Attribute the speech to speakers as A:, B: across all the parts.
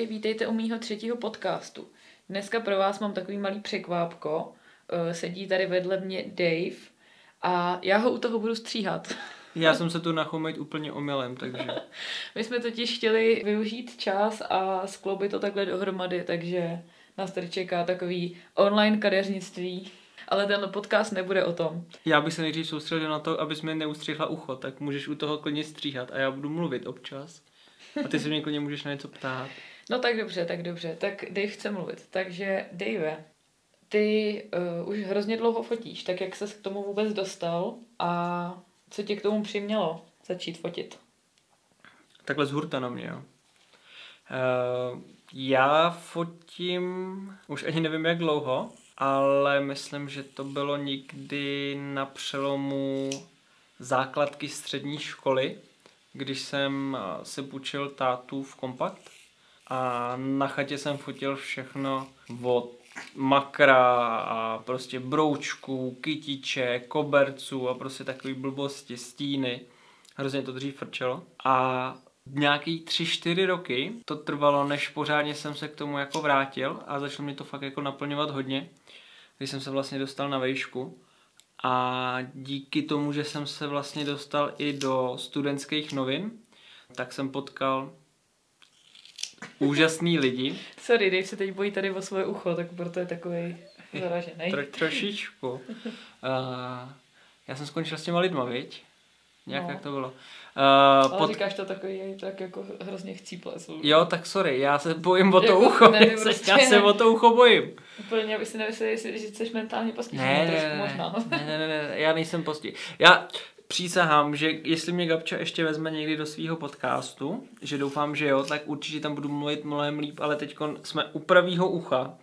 A: Ahoj, vítejte u mýho třetího podcastu. Dneska pro vás mám takový malý překvápko. Eh, Sedí tady vedle mě Dave a já ho u toho budu stříhat.
B: Já jsem se tu nachomejt úplně omylem, takže...
A: My jsme totiž chtěli využít čas a skloubit to takhle dohromady, takže nás tady čeká takový online kadeřnictví. Ale ten podcast nebude o tom.
B: Já bych se nejdřív soustředil na to, abys mi neustřihla ucho, tak můžeš u toho klidně stříhat a já budu mluvit občas. A ty se mě klidně můžeš na něco ptát.
A: No tak dobře, tak dobře. Tak Dave chce mluvit. Takže Dave, ty uh, už hrozně dlouho fotíš, tak jak ses k tomu vůbec dostal a co tě k tomu přimělo začít fotit?
B: Takhle z hurta na mě, jo. Uh, já fotím už ani nevím jak dlouho, ale myslím, že to bylo někdy na přelomu základky střední školy, když jsem eh, si půjčil tátu v kompakt a na chatě jsem fotil všechno od makra a prostě broučků, kytiče, koberců a prostě takový blbosti, stíny. Hrozně to dřív frčelo. A nějaký tři, čtyři roky to trvalo, než pořádně jsem se k tomu jako vrátil a začalo mě to fakt jako naplňovat hodně, když jsem se vlastně dostal na vejšku. A díky tomu, že jsem se vlastně dostal i do studentských novin, tak jsem potkal úžasný lidi.
A: Sorry, Dave se teď bojí tady o svoje ucho, tak proto je takový zaražený.
B: Tro, trošičku. Uh, já jsem skončil s těma lidma, viď? Nějak
A: No.
B: jak to bylo. Uh,
A: Ale pod... říkáš to takový, tak jako hrozně chcíple.
B: Jo, tak sorry, já se bojím o to
A: Jako,
B: ucho.
A: ne,
B: já, se,
A: prostě
B: já se
A: ne.
B: o to ucho bojím.
A: Úplně, aby si nemysleli, že jsi mentálně postižený,
B: Ne,
A: trošku
B: ne, ne,
A: možná.
B: ne, ne, ne, ne, já nejsem postih. Já přísahám, že jestli mě Gabča ještě vezme někdy do svého podcastu, že doufám, že jo, tak určitě tam budu mluvit mnohem líp, ale teď jsme u pravýho ucha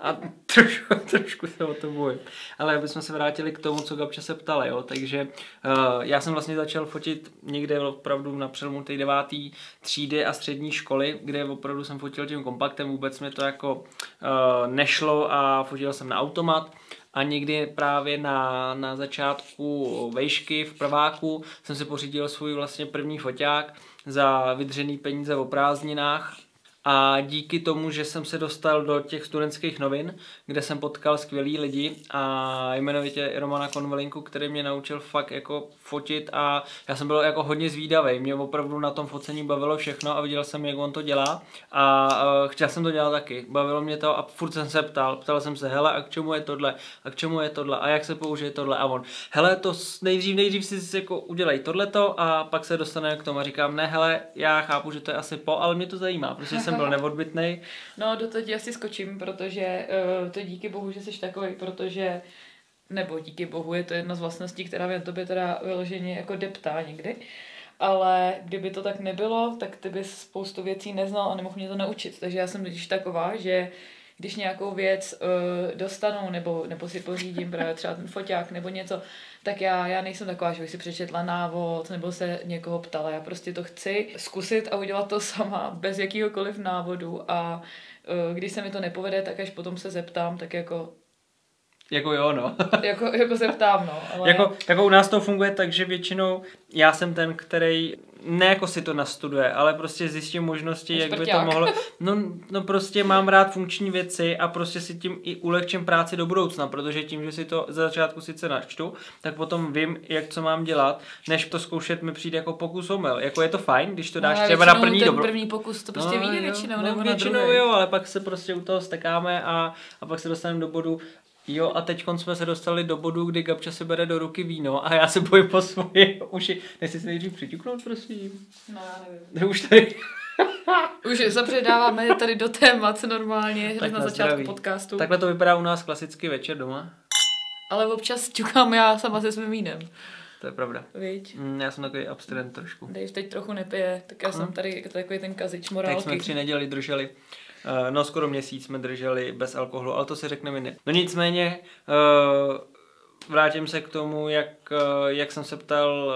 B: a trošku, trošku se o to bojím. Ale abychom se vrátili k tomu, co Gabča se ptala, jo, takže uh, já jsem vlastně začal fotit někde opravdu na přelomu té devátý třídy a střední školy, kde opravdu jsem fotil tím kompaktem, vůbec mi to jako uh, nešlo a fotil jsem na automat a někdy právě na, na začátku vejšky v prváku jsem si pořídil svůj vlastně první foťák za vydřený peníze o prázdninách. A díky tomu, že jsem se dostal do těch studentských novin, kde jsem potkal skvělý lidi a jmenovitě Romana Konvelinku, který mě naučil fakt jako fotit a já jsem byl jako hodně zvídavý. Mě opravdu na tom focení bavilo všechno a viděl jsem, jak on to dělá a uh, chtěl jsem to dělat taky. Bavilo mě to a furt jsem se ptal. Ptal jsem se, hele, a k čemu je tohle? A k čemu je tohle? A jak se použije tohle? A on, hele, to nejdřív, nejdřív si jako udělej tohleto a pak se dostaneme k tomu a říkám, ne, hele, já chápu, že to je asi po, ale mě to zajímá, protože jsem byl neodbitný.
A: No, do toho ti asi skočím, protože uh, to díky bohu, že jsi takový, protože nebo díky bohu je to jedna z vlastností, která mě tobě teda vyloženě jako deptá někdy. Ale kdyby to tak nebylo, tak ty bys spoustu věcí neznal a nemohl mě to naučit. Takže já jsem totiž taková, že když nějakou věc uh, dostanu nebo, nebo si pořídím právě třeba ten foťák nebo něco, tak já, já nejsem taková, že bych si přečetla návod nebo se někoho ptala. Já prostě to chci zkusit a udělat to sama bez jakýhokoliv návodu a uh, když se mi to nepovede, tak až potom se zeptám, tak jako,
B: Jako jo, no.
A: jako, jako se ptám, no. Ale...
B: Jako, jako u nás to funguje tak, že většinou já jsem ten, který ne jako si to nastuduje, ale prostě zjistím možnosti, jak by to mohlo. No, no prostě mám rád funkční věci a prostě si tím i ulehčím práci do budoucna, protože tím, že si to za začátku sice načtu, tak potom vím, jak co mám dělat, než to zkoušet mi přijde jako pokus omyl. Jako je to fajn, když to dáš
A: ale
B: třeba na první dobro.
A: první pokus to prostě vyjde
B: jo,
A: většinou,
B: no,
A: nebo na
B: většinou
A: druhý.
B: jo, ale pak se prostě u toho stekáme a, a pak se dostaneme do bodu, Jo, a teď jsme se dostali do bodu, kdy Gabča si bere do ruky víno a já se bojím po svoje uši. Nechci se nejdřív přiťuknout, prosím.
A: No, já nevím.
B: Ne, už tady.
A: Už se předáváme tady do témat normálně, hned
B: Tak
A: na
B: na
A: začátku
B: zdraví.
A: podcastu.
B: Takhle to vypadá u nás klasicky večer doma.
A: Ale občas ťukám já sama se svým vínem.
B: To je pravda.
A: Víš?
B: Mm, já jsem takový abstinent trošku.
A: Dave teď trochu nepije, tak já jsem tady jako takový ten kazič
B: Tak jsme
A: morálky.
B: tři neděli drželi, uh, no skoro měsíc jsme drželi bez alkoholu, ale to si řekneme jiný. No nicméně, uh, vrátím se k tomu, jak, uh, jak jsem se ptal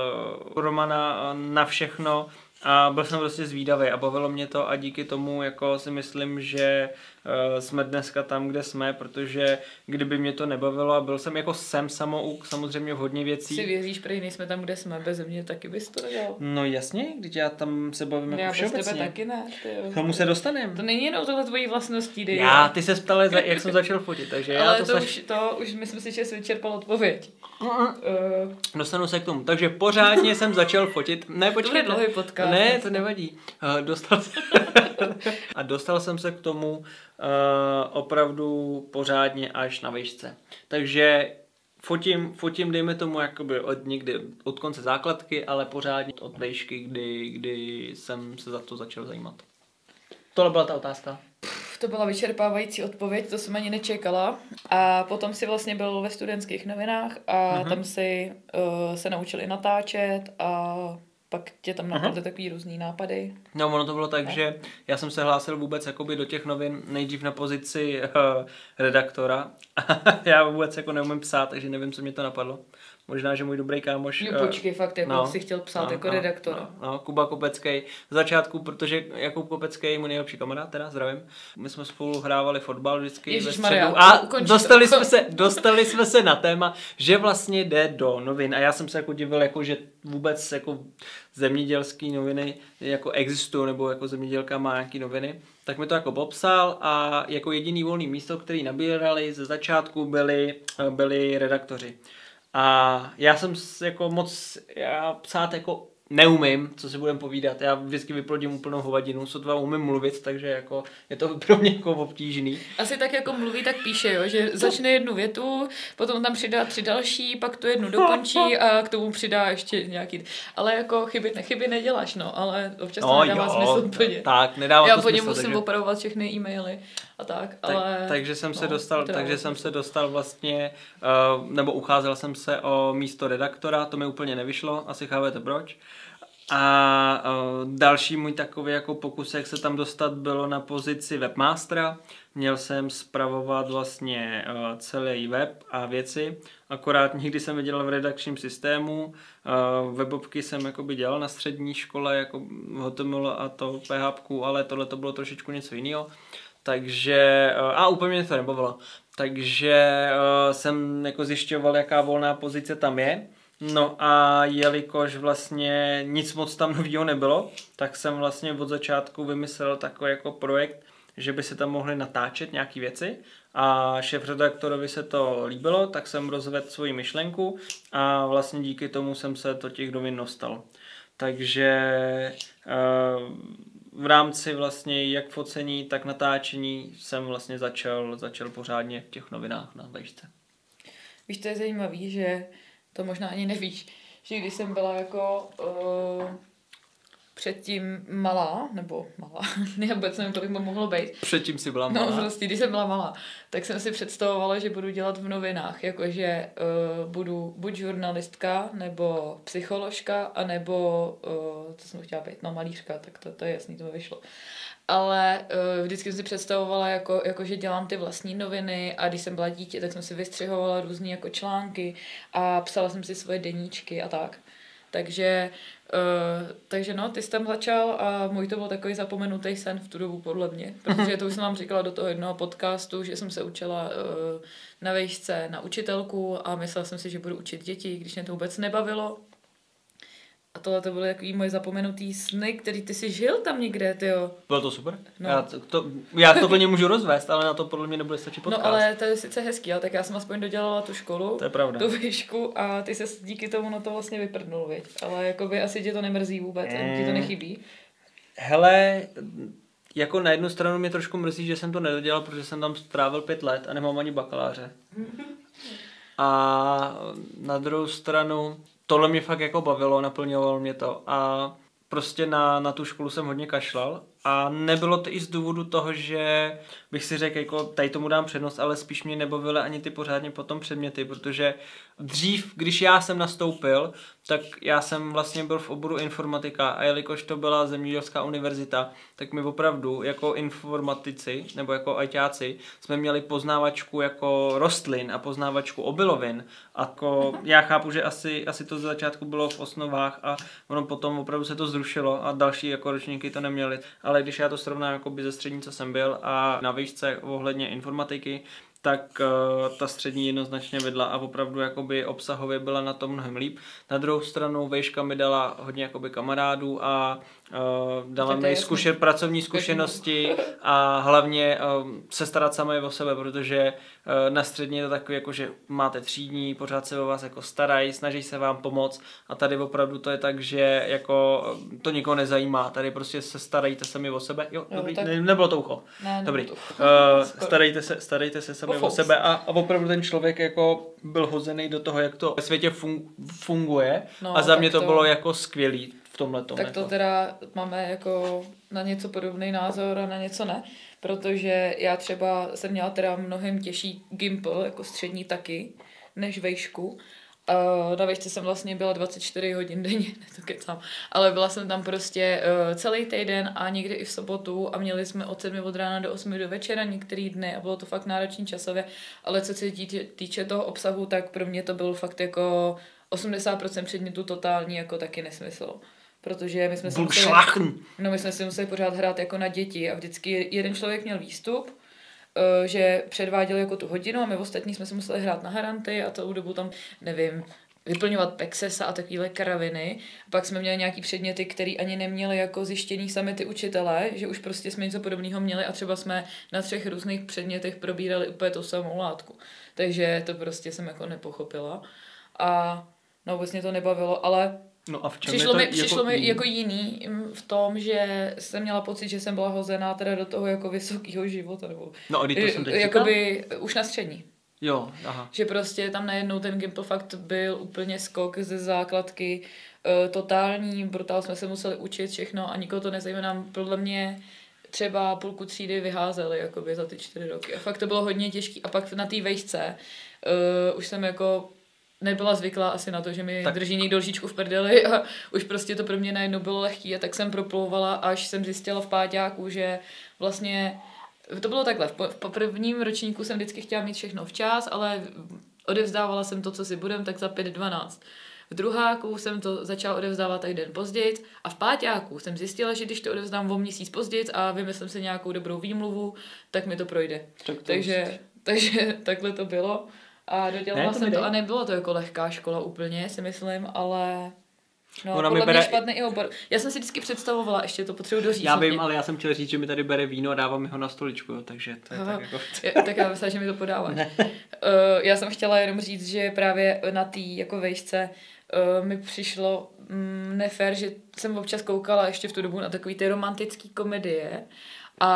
B: Romana na všechno A byl jsem prostě zvídavý a bavilo mě to a díky tomu jako si myslím, že jsme dneska tam, kde jsme, protože kdyby mě to nebavilo a byl jsem jako jsem samouk, samozřejmě v hodně věcí.
A: Si věříš, prej nejsme tam, kde jsme, bez mě taky bys to dělal.
B: No jasně, když já tam se bavím jako
A: Já bez
B: všeobecně.
A: tebe taky ne. Ty.
B: K tomu se dostaneme.
A: To není jenom tohle tvojí vlastností, dej.
B: Já, ty se ptala, za- jak jsem začal fotit, takže já
A: Ale
B: to,
A: to,
B: snaž...
A: už, to už myslím si, že jsi vyčerpal odpověď. Uh,
B: Dostanu se k tomu. Takže pořádně jsem začal fotit. Ne,
A: to
B: počkej.
A: dlouhý podcast.
B: Ne, to nevadí. Uh, dostal jsem... a dostal jsem se k tomu opravdu pořádně až na výšce. Takže fotím, fotím, dejme tomu, jakoby od někdy, od konce základky, ale pořádně od výšky, kdy, kdy jsem se za to začal zajímat. Tohle byla ta otázka.
A: To byla vyčerpávající odpověď, to jsem ani nečekala. A potom si vlastně byl ve studentských novinách a
B: Mhm.
A: tam si uh, se naučili natáčet a pak tě tam napadly takový různý nápady.
B: No, ono to bylo tak,
A: No.
B: že já jsem se hlásil vůbec jakoby do těch novin nejdřív na pozici uh, redaktora. já vůbec jako neumím psát, takže nevím, co mě to napadlo. Možná, že můj dobrý kámoš...
A: Jo,
B: eh,
A: počkej, fakt, jako
B: no,
A: si chtěl psát
B: no,
A: jako
B: no,
A: redaktora.
B: No, no, Kuba Kopecký. Z začátku, protože Jakub Kopecký je můj nejlepší kamarád, teda zdravím. My jsme spolu hrávali fotbal vždycky ve
A: Ježišmarja,
B: středu. A
A: ukončí
B: dostali
A: to.
B: jsme, se, dostali jsme se na téma, že vlastně jde do novin. A já jsem se jako divil, jako, že vůbec jako zemědělské noviny jako existují, nebo jako zemědělka má nějaké noviny. Tak mi to jako popsal a jako jediný volný místo, který nabírali ze začátku, byli, byli redaktoři. A já jsem jako moc, já psát jako neumím, co si budem povídat. Já vždycky vyplodím úplnou hovadinu, sotva umím mluvit, takže jako je to pro mě jako obtížný.
A: Asi tak jako mluví, tak píše, jo, že začne jednu větu, potom tam přidá tři další, pak tu jednu dokončí a k tomu přidá ještě nějaký. Ale jako chyby, chyby neděláš, no, ale občas to nedává smysl úplně.
B: tak, nedává
A: Já
B: to
A: po něm musím
B: takže,
A: opravovat všechny e-maily a tak,
B: tak,
A: ale...
B: takže jsem se
A: no,
B: dostal,
A: teda
B: takže
A: vlastně.
B: jsem se dostal vlastně, uh, nebo ucházel jsem se o místo redaktora, to mi úplně nevyšlo, asi chápete proč. A uh, další můj takový jako pokus, jak se tam dostat, bylo na pozici webmastera. Měl jsem spravovat vlastně uh, celý web a věci, akorát nikdy jsem vydělal v redakčním systému. Uh, webovky jsem jakoby dělal na střední škole, jako HTML a to PHP, ale tohle to bylo trošičku něco jiného. Takže, uh, a úplně mě to nebavilo. Takže uh, jsem jako zjišťoval, jaká volná pozice tam je. No a jelikož vlastně nic moc tam nového nebylo, tak jsem vlastně od začátku vymyslel takový jako projekt, že by se tam mohly natáčet nějaké věci a šéf-redaktorovi se to líbilo, tak jsem rozvedl svoji myšlenku a vlastně díky tomu jsem se do těch novin dostal. Takže eh, v rámci vlastně jak focení, tak natáčení jsem vlastně začal, začal pořádně v těch novinách na vejšce.
A: Víš, to je zajímavý, že to možná ani nevíš, že když jsem byla jako uh, předtím malá, nebo malá, já vůbec nevím, kolik by mohlo být,
B: Předtím si byla
A: No,
B: malá.
A: prostě, když jsem byla malá, tak jsem si představovala, že budu dělat v novinách, jakože uh, budu buď žurnalistka, nebo psycholožka, anebo, uh, co jsem chtěla být, no malířka, tak to, to je jasný, to mi vyšlo. Ale uh, vždycky jsem si představovala, jako, jako, že dělám ty vlastní noviny a když jsem byla dítě, tak jsem si vystřihovala různé jako články a psala jsem si svoje deníčky a tak. Takže, uh, takže no, ty jsi tam začal a můj to byl takový zapomenutý sen v tu dobu, podle mě. Protože to už jsem vám říkala do toho jednoho podcastu, že jsem se učila uh, na vejšce na učitelku a myslela jsem si, že budu učit děti, když mě to vůbec nebavilo. A tohle to byly takový moje zapomenutý sny, který ty si žil tam někde, ty jo.
B: Bylo to super?
A: No.
B: No. Já, to, to, já to plně můžu rozvést, ale na to podle mě nebude stačit podcast.
A: No ale to je sice hezký, ale tak já jsem aspoň dodělala tu školu,
B: To je pravda.
A: tu výšku a ty se díky tomu na to vlastně vyprdnul, viď? Ale jakoby asi tě to nemrzí vůbec, mm. ti to
B: Mm.
A: nechybí.
B: Hele, jako na jednu stranu mě trošku mrzí, že jsem to nedodělal, protože jsem tam strávil pět let a nemám ani bakaláře. A na druhou stranu, tohle mě fakt jako bavilo, naplňovalo mě to a prostě na, na tu školu jsem hodně kašlal a nebylo to i z důvodu toho, že bych si řekl, jako tady tomu dám přednost, ale spíš mě nebavily ani ty pořádně potom předměty, protože dřív, když já jsem nastoupil, tak já jsem vlastně byl v oboru informatika a jelikož to byla zemědělská univerzita, tak my opravdu jako informatici nebo jako ajťáci jsme měli poznávačku jako rostlin a poznávačku obilovin. A jako já chápu, že asi, asi to ze začátku bylo v osnovách a ono potom opravdu se to zrušilo a další jako ročníky to neměli. Ale když já to srovnám jako by ze střední, co jsem byl a na výšce ohledně informatiky, tak uh, ta střední jednoznačně vedla a opravdu jakoby obsahově byla na tom mnohem líp. Na druhou stranu vejška mi dala hodně jakoby kamarádů a dala mi zkuše, pracovní zkušenosti a hlavně uh, se starat sami o sebe, protože uh, na střední je to takový, jako, že máte třídní, pořád se o vás jako starají, snaží se vám pomoct a tady opravdu to je tak, že jako to nikoho nezajímá, tady prostě se starejte sami o sebe. Jo, jo dobrý, tak... ne, nebylo to ucho.
A: Ne,
B: dobrý.
A: To ucho.
B: Uh, starejte se, starejte se sami o sebe a, a opravdu ten člověk jako byl hozený do toho, jak to ve světě fun, funguje no, a za mě to, to bylo jako skvělý v tomhle
A: Tak to
B: jako.
A: teda máme jako na něco podobný názor a na něco ne, protože já třeba jsem měla teda mnohem těžší gimpl, jako střední taky, než vejšku. Uh, na vejšce jsem vlastně byla 24 hodin denně, ne to kecám, ale byla jsem tam prostě uh, celý týden a někdy i v sobotu a měli jsme od 7 od rána do 8 do večera některý dny a bylo to fakt náročný časově, ale co se týče toho obsahu, tak pro mě to byl fakt jako 80% předmětu totální jako taky nesmysl protože my jsme si museli, no, my jsme si museli pořád hrát jako na děti a vždycky jeden člověk měl výstup, eh, že předváděl jako tu hodinu a my ostatní jsme si museli hrát na haranty a celou dobu tam, nevím, vyplňovat pexesa a takovéhle kraviny. Pak jsme měli nějaký předměty, které ani neměli jako zjištění sami ty učitelé, že už prostě jsme něco podobného měli a třeba jsme na třech různých předmětech probírali úplně tu samou látku. Takže to prostě jsem jako nepochopila. A no vlastně to nebavilo, ale
B: No a v čem
A: přišlo
B: je
A: mi,
B: to
A: přišlo
B: jako
A: mi
B: jiný?
A: jako jiný v tom, že jsem měla pocit, že jsem byla hozená teda do toho jako vysokého života. Nebo,
B: no a to jsem teď
A: Jakoby říkal? už na střední.
B: Jo, aha.
A: Že prostě tam najednou ten Gimple fakt byl úplně skok ze základky, uh, totální, brutál jsme se museli učit všechno a nikoho to nezajímá. Nám podle mě třeba půlku třídy vyházeli jakoby za ty čtyři roky. A fakt to bylo hodně těžké. A pak na té vejšce uh, už jsem jako nebyla zvyklá asi na to, že mi tak. drží někdo lžičku v prdeli a už prostě to pro mě najednou bylo lehký a tak jsem proplouvala, až jsem zjistila v páťáku, že vlastně to bylo takhle, v prvním ročníku jsem vždycky chtěla mít všechno včas, ale odevzdávala jsem to, co si budem, tak za 5.12. V druháku jsem to začala odevzdávat tak den později a v páťáku jsem zjistila, že když to odevzdám o měsíc později a vymyslím si nějakou dobrou výmluvu, tak mi to projde. Tak to takže, takže takhle to bylo. A dodělala ne, jsem to a nebylo to jako lehká škola úplně, si myslím, ale No, Ona podle mi bere... mě špatný i obor. Já jsem si vždycky představovala, ještě to potřebuji doříct.
B: Já vím, ale já jsem chtěl říct, že mi tady bere víno a dává mi ho na stoličku, takže to je Aha. tak jako... je,
A: tak já myslím, že mi to podáváš. uh, já jsem chtěla jenom říct, že právě na té jako vejšce uh, mi přišlo mm, nefér, že jsem občas koukala ještě v tu dobu na takové ty romantické komedie a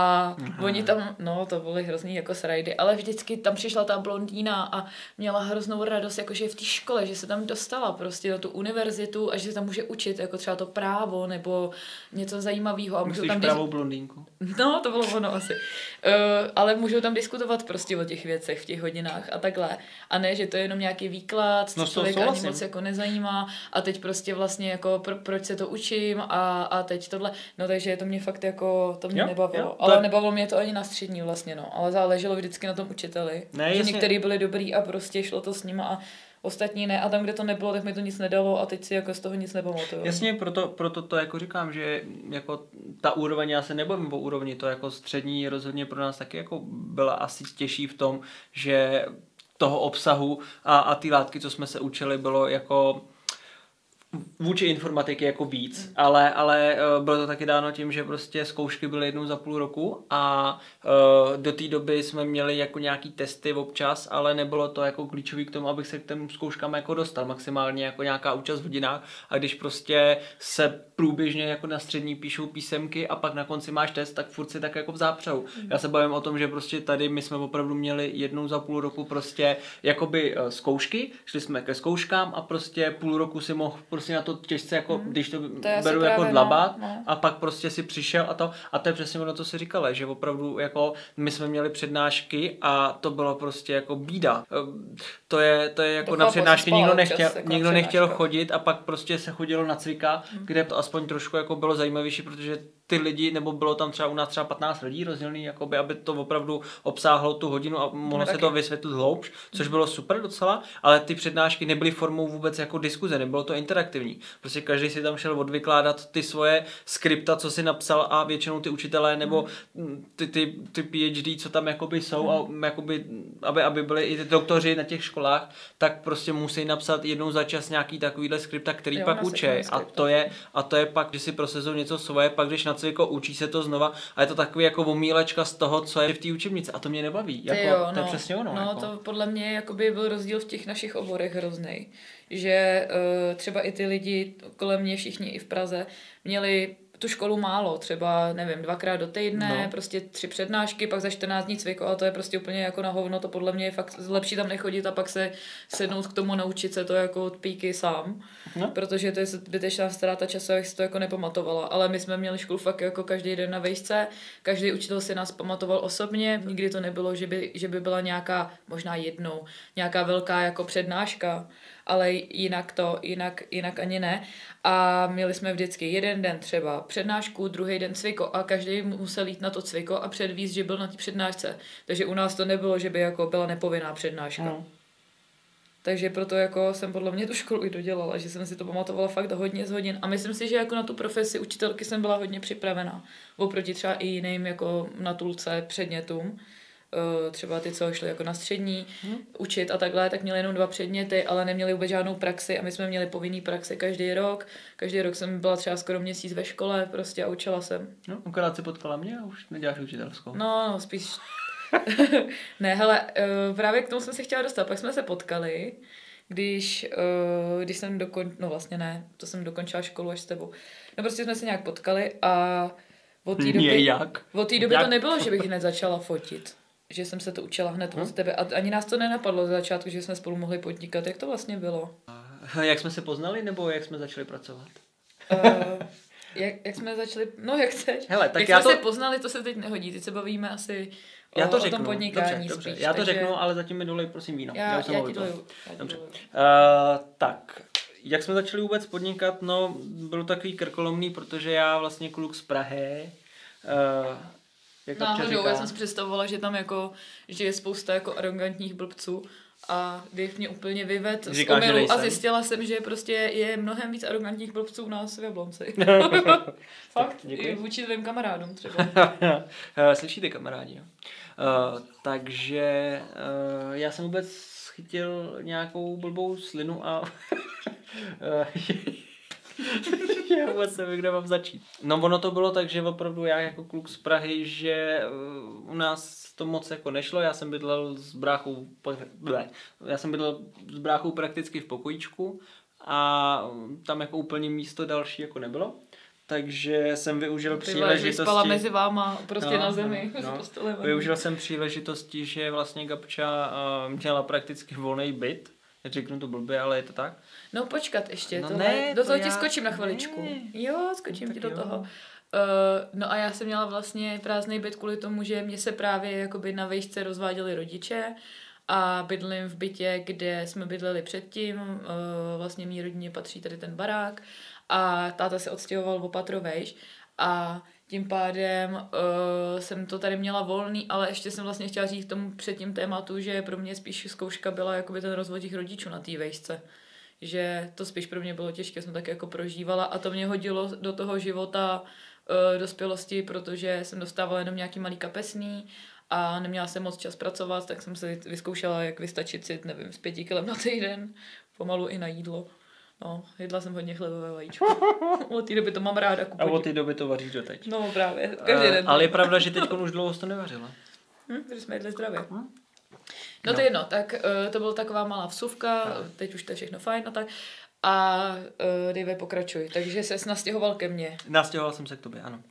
A: Aha. oni tam, no to byly hrozný jako srajdy, ale vždycky tam přišla ta blondýna a měla hroznou radost, jakože v té škole, že se tam dostala prostě na tu univerzitu a že se tam může učit, jako třeba to právo nebo něco zajímavého. A
B: můžou tam pravou dis- blondýnku?
A: No, to bylo ono asi. Uh, ale můžou tam diskutovat prostě o těch věcech v těch hodinách a takhle. A ne, že to je jenom nějaký výklad, co no, člověk ani moc jako nezajímá a teď prostě vlastně jako pro, proč se to učím a, a teď tohle. No takže to mě fakt jako, to mě jo, nebavilo. Jo ale to... nebavilo mě to ani na střední vlastně, no. Ale záleželo vždycky na tom učiteli. Ne, že některý byli dobrý a prostě šlo to s nima a ostatní ne. A tam, kde to nebylo, tak mi to nic nedalo a teď si jako z toho nic nepamatuju.
B: Jasně, proto, proto to jako říkám, že jako ta úroveň, já se nebavím o úrovni, to jako střední rozhodně pro nás taky jako byla asi těžší v tom, že toho obsahu a, a ty látky, co jsme se učili, bylo jako vůči informatiky jako víc, mm. ale, ale uh, bylo to taky dáno tím, že prostě zkoušky byly jednou za půl roku a uh, do té doby jsme měli jako nějaký testy občas, ale nebylo to jako klíčový k tomu, abych se k těm zkouškám jako dostal, maximálně jako nějaká účast v hodinách a když prostě se průběžně jako na střední píšou písemky a pak na konci máš test, tak furt si tak jako v zápřehu. Mm. Já se bavím o tom, že prostě tady my jsme opravdu měli jednou za půl roku prostě jakoby uh, zkoušky, šli jsme ke zkouškám a prostě půl roku si mohl prostě na to těžce, jako, hmm. když to, to beru jako dlabat no, no. a pak prostě si přišel a to, a to je přesně ono, to si říkala, že opravdu jako my jsme měli přednášky a to bylo prostě jako bída. To je, to je jako to na přednášky nikdo nechtěl, jako nikdo nechtěl chodit a pak prostě se chodilo na cvika, hmm. kde to aspoň trošku jako bylo zajímavější, protože ty lidi, nebo bylo tam třeba u nás třeba 15 lidí rozdělený, jakoby, aby to opravdu obsáhlo tu hodinu a mohlo se
A: taky.
B: to vysvětlit hloubš, což bylo super docela, ale ty přednášky nebyly formou vůbec jako diskuze, nebylo to interaktivní. Prostě každý si tam šel odvykládat ty svoje skripta, co si napsal a většinou ty učitelé nebo mm, ty, ty, ty PhD, co tam jakoby jsou a jakoby, aby, aby byli i ty doktoři na těch školách, tak prostě musí napsat jednou za čas nějaký takovýhle skripta, který
A: Jo,
B: pak učí. A to je, a to je pak, že si prosezou něco svoje, pak když na cviko učí se to znova a je to takový jako omílečka z toho, co je v té učebnici a to mě nebaví.
A: Ty
B: Jako,
A: jo,
B: to je
A: no,
B: přesně ono.
A: No,
B: jako.
A: to podle mě jakoby byl rozdíl v těch našich oborech hrozný. Že uh, třeba i ty lidi kolem mě, všichni i v Praze, měli tu školu málo, třeba, nevím, dvakrát do týdne,
B: No.
A: prostě tři přednášky, pak za 14 dní cviko, ale to je prostě úplně jako na hovno, to podle mě je fakt lepší tam nechodit a pak se sednout k tomu, naučit se to jako od píky sám,
B: No.
A: protože to je zbytečná ztráta času, jak si to jako nepamatovala, ale my jsme měli školu fakt jako každý den na vejšce, každý učitel si nás pamatoval osobně, nikdy to nebylo, že by, že by byla nějaká, možná jednou, nějaká velká jako přednáška, ale jinak to, jinak, jinak ani ne. A měli jsme vždycky jeden den třeba přednášku, druhý den cviko a každý musel jít na to cviko a předvíst, že byl na té přednášce. Takže u nás to nebylo, že by jako byla nepovinná přednáška.
B: No.
A: Takže proto jako jsem podle mě tu školu i dodělala, že jsem si to pamatovala fakt hodně z hodin. A myslím si, že jako na tu profesi učitelky jsem byla hodně připravená. Oproti třeba i jiným jako na tulce předmětům. Eh, Třeba ty, co šli jako na střední
B: Hmm.
A: učit a takhle, tak měli jenom dva předměty, ale neměli vůbec žádnou praxi a my jsme měli povinný praxi každý rok. Každý rok jsem byla třeba skoro měsíc ve škole prostě a učila jsem.
B: No, akorát si potkala mě a už neděláš učitelskou.
A: No, no spíš... ne, hele, uh, právě k tomu jsem se chtěla dostat. Pak jsme se potkali, když, uh, když jsem dokon... No vlastně ne, to jsem dokončila školu až s tebou. No prostě jsme se nějak potkali a od té doby, od té doby
B: Jak?
A: to nebylo, že bych hned začala fotit. Že jsem se to učila hned
B: Hm?
A: od tebe. A ani nás to nenapadlo ze začátku, že jsme spolu mohli podnikat. Jak to vlastně bylo?
B: Jak jsme se poznali, nebo jak jsme začali pracovat?
A: Uh, jak, jak jsme začali, no jak chceš.
B: Hele, tak
A: jak
B: já
A: jsme
B: to-
A: se poznali, to se teď nehodí. Teď se bavíme asi o,
B: Já to
A: o
B: řeknu.
A: tom podnikání
B: dobře, dobře.
A: spíš.
B: Já to
A: takže
B: řeknu, ale zatím mi dolej prosím víno.
A: Já, já,
B: mluvil.
A: ti doleju. Já
B: Dobře.
A: doleju.
B: Uh, tak, jak jsme začali vůbec podnikat, no, bylo takový krkolomný, protože já vlastně kluk z Prahy, uh, jak
A: Náhodou,
B: říká,
A: já jsem si představovala, že tam jako, že je spousta jako arrogantních blbců a Dave mě úplně vyved z omylu a zjistila jsem, že prostě je mnohem víc arrogantních blbců u nás v Jablonci. Fakt,
B: děkuji.
A: i vůči tvým kamarádům třeba.
B: Eh, Slyšíte, kamarádi, jo? Uh, takže uh, já jsem vůbec chytil nějakou blbou slinu a já vůbec nevím, kde mám začít. No ono to bylo tak, že opravdu já jako kluk z Prahy, že uh, u nás to moc jako nešlo, já jsem bydlel s bráchou, ble, já jsem bydlel s bráchou prakticky v pokojíčku a tam jako úplně místo další jako nebylo. Takže jsem využil
A: Ty
B: příležitosti.
A: spala mezi váma prostě
B: No,
A: na zemi.
B: no,
A: s
B: no.
A: postelem.
B: Využil jsem příležitosti, že vlastně Gabča uh, měla prakticky volný byt. Řeknu to blbě, ale je to tak.
A: No počkat ještě,
B: No
A: no
B: ne,
A: do
B: to
A: toho ti
B: já-
A: skočím na chviličku.
B: ne.
A: Jo, skočím
B: No
A: ti do
B: jo.
A: toho. Uh, no a já jsem měla vlastně prázdný byt kvůli tomu, že mě se právě jakoby na vejšce rozváděli rodiče a bydlím v bytě, kde jsme bydleli předtím, uh, vlastně mý rodině patří tady ten barák a táta se odstěhoval o patro vejš a tím pádem uh, jsem to tady měla volný, ale ještě jsem vlastně chtěla říct k tomu předtím tématu, že pro mě spíš zkouška byla jakoby ten rozvod těch rodičů na té vejšce že to spíš pro mě bylo těžké, jsem tak jako prožívala a to mě hodilo do toho života uh, dospělosti, protože jsem dostávala jenom nějaký malý kapesný a neměla jsem moc čas pracovat, tak jsem si vyzkoušela, jak vystačit si, nevím, z pěti kilem na týden, pomalu i na jídlo. No, jedla jsem hodně chlebové vajíčko. Od té doby to mám ráda. ku
B: A od té doby to vaříš doteď.
A: No právě, každý
B: Eh,
A: den.
B: ale je pravda, že teď už dlouho to nevařila.
A: Hm, že jsme jedli zdravě.
B: Hm?
A: No to
B: No.
A: je jedno, tak uh, to byla taková malá vsuvka, teď už to je všechno fajn a tak. A uh, Dave, pokračuj. Takže se nastěhoval ke mně.
B: Nastěhoval jsem se k tobě, ano. Uh,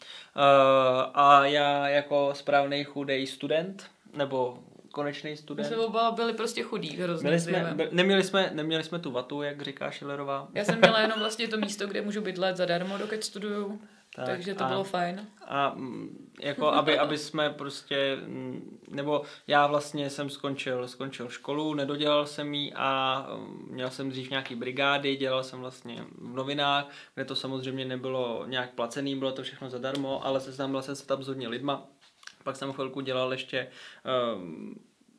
B: a já jako správný chudej student, nebo konečný
A: My
B: student,
A: jsme oba byli prostě chudí hrozně.
B: byli
A: s
B: jsme, by, neměli, jsme, neměli jsme tu vatu, jak říká Schillerová.
A: Já jsem měla jenom vlastně to místo, kde můžu bydlet zadarmo, dokud studuju. Tak, Takže to a, bylo fajn.
B: A mm, jako aby, aby jsme prostě, mm, nebo já vlastně jsem skončil, skončil školu, nedodělal jsem ji a mm, měl jsem dřív nějaký brigády, dělal jsem vlastně v novinách, kde to samozřejmě nebylo nějak placený, bylo to všechno zadarmo, ale seznámil jsem se tam s hodně lidma. Pak jsem chvilku dělal ještě um,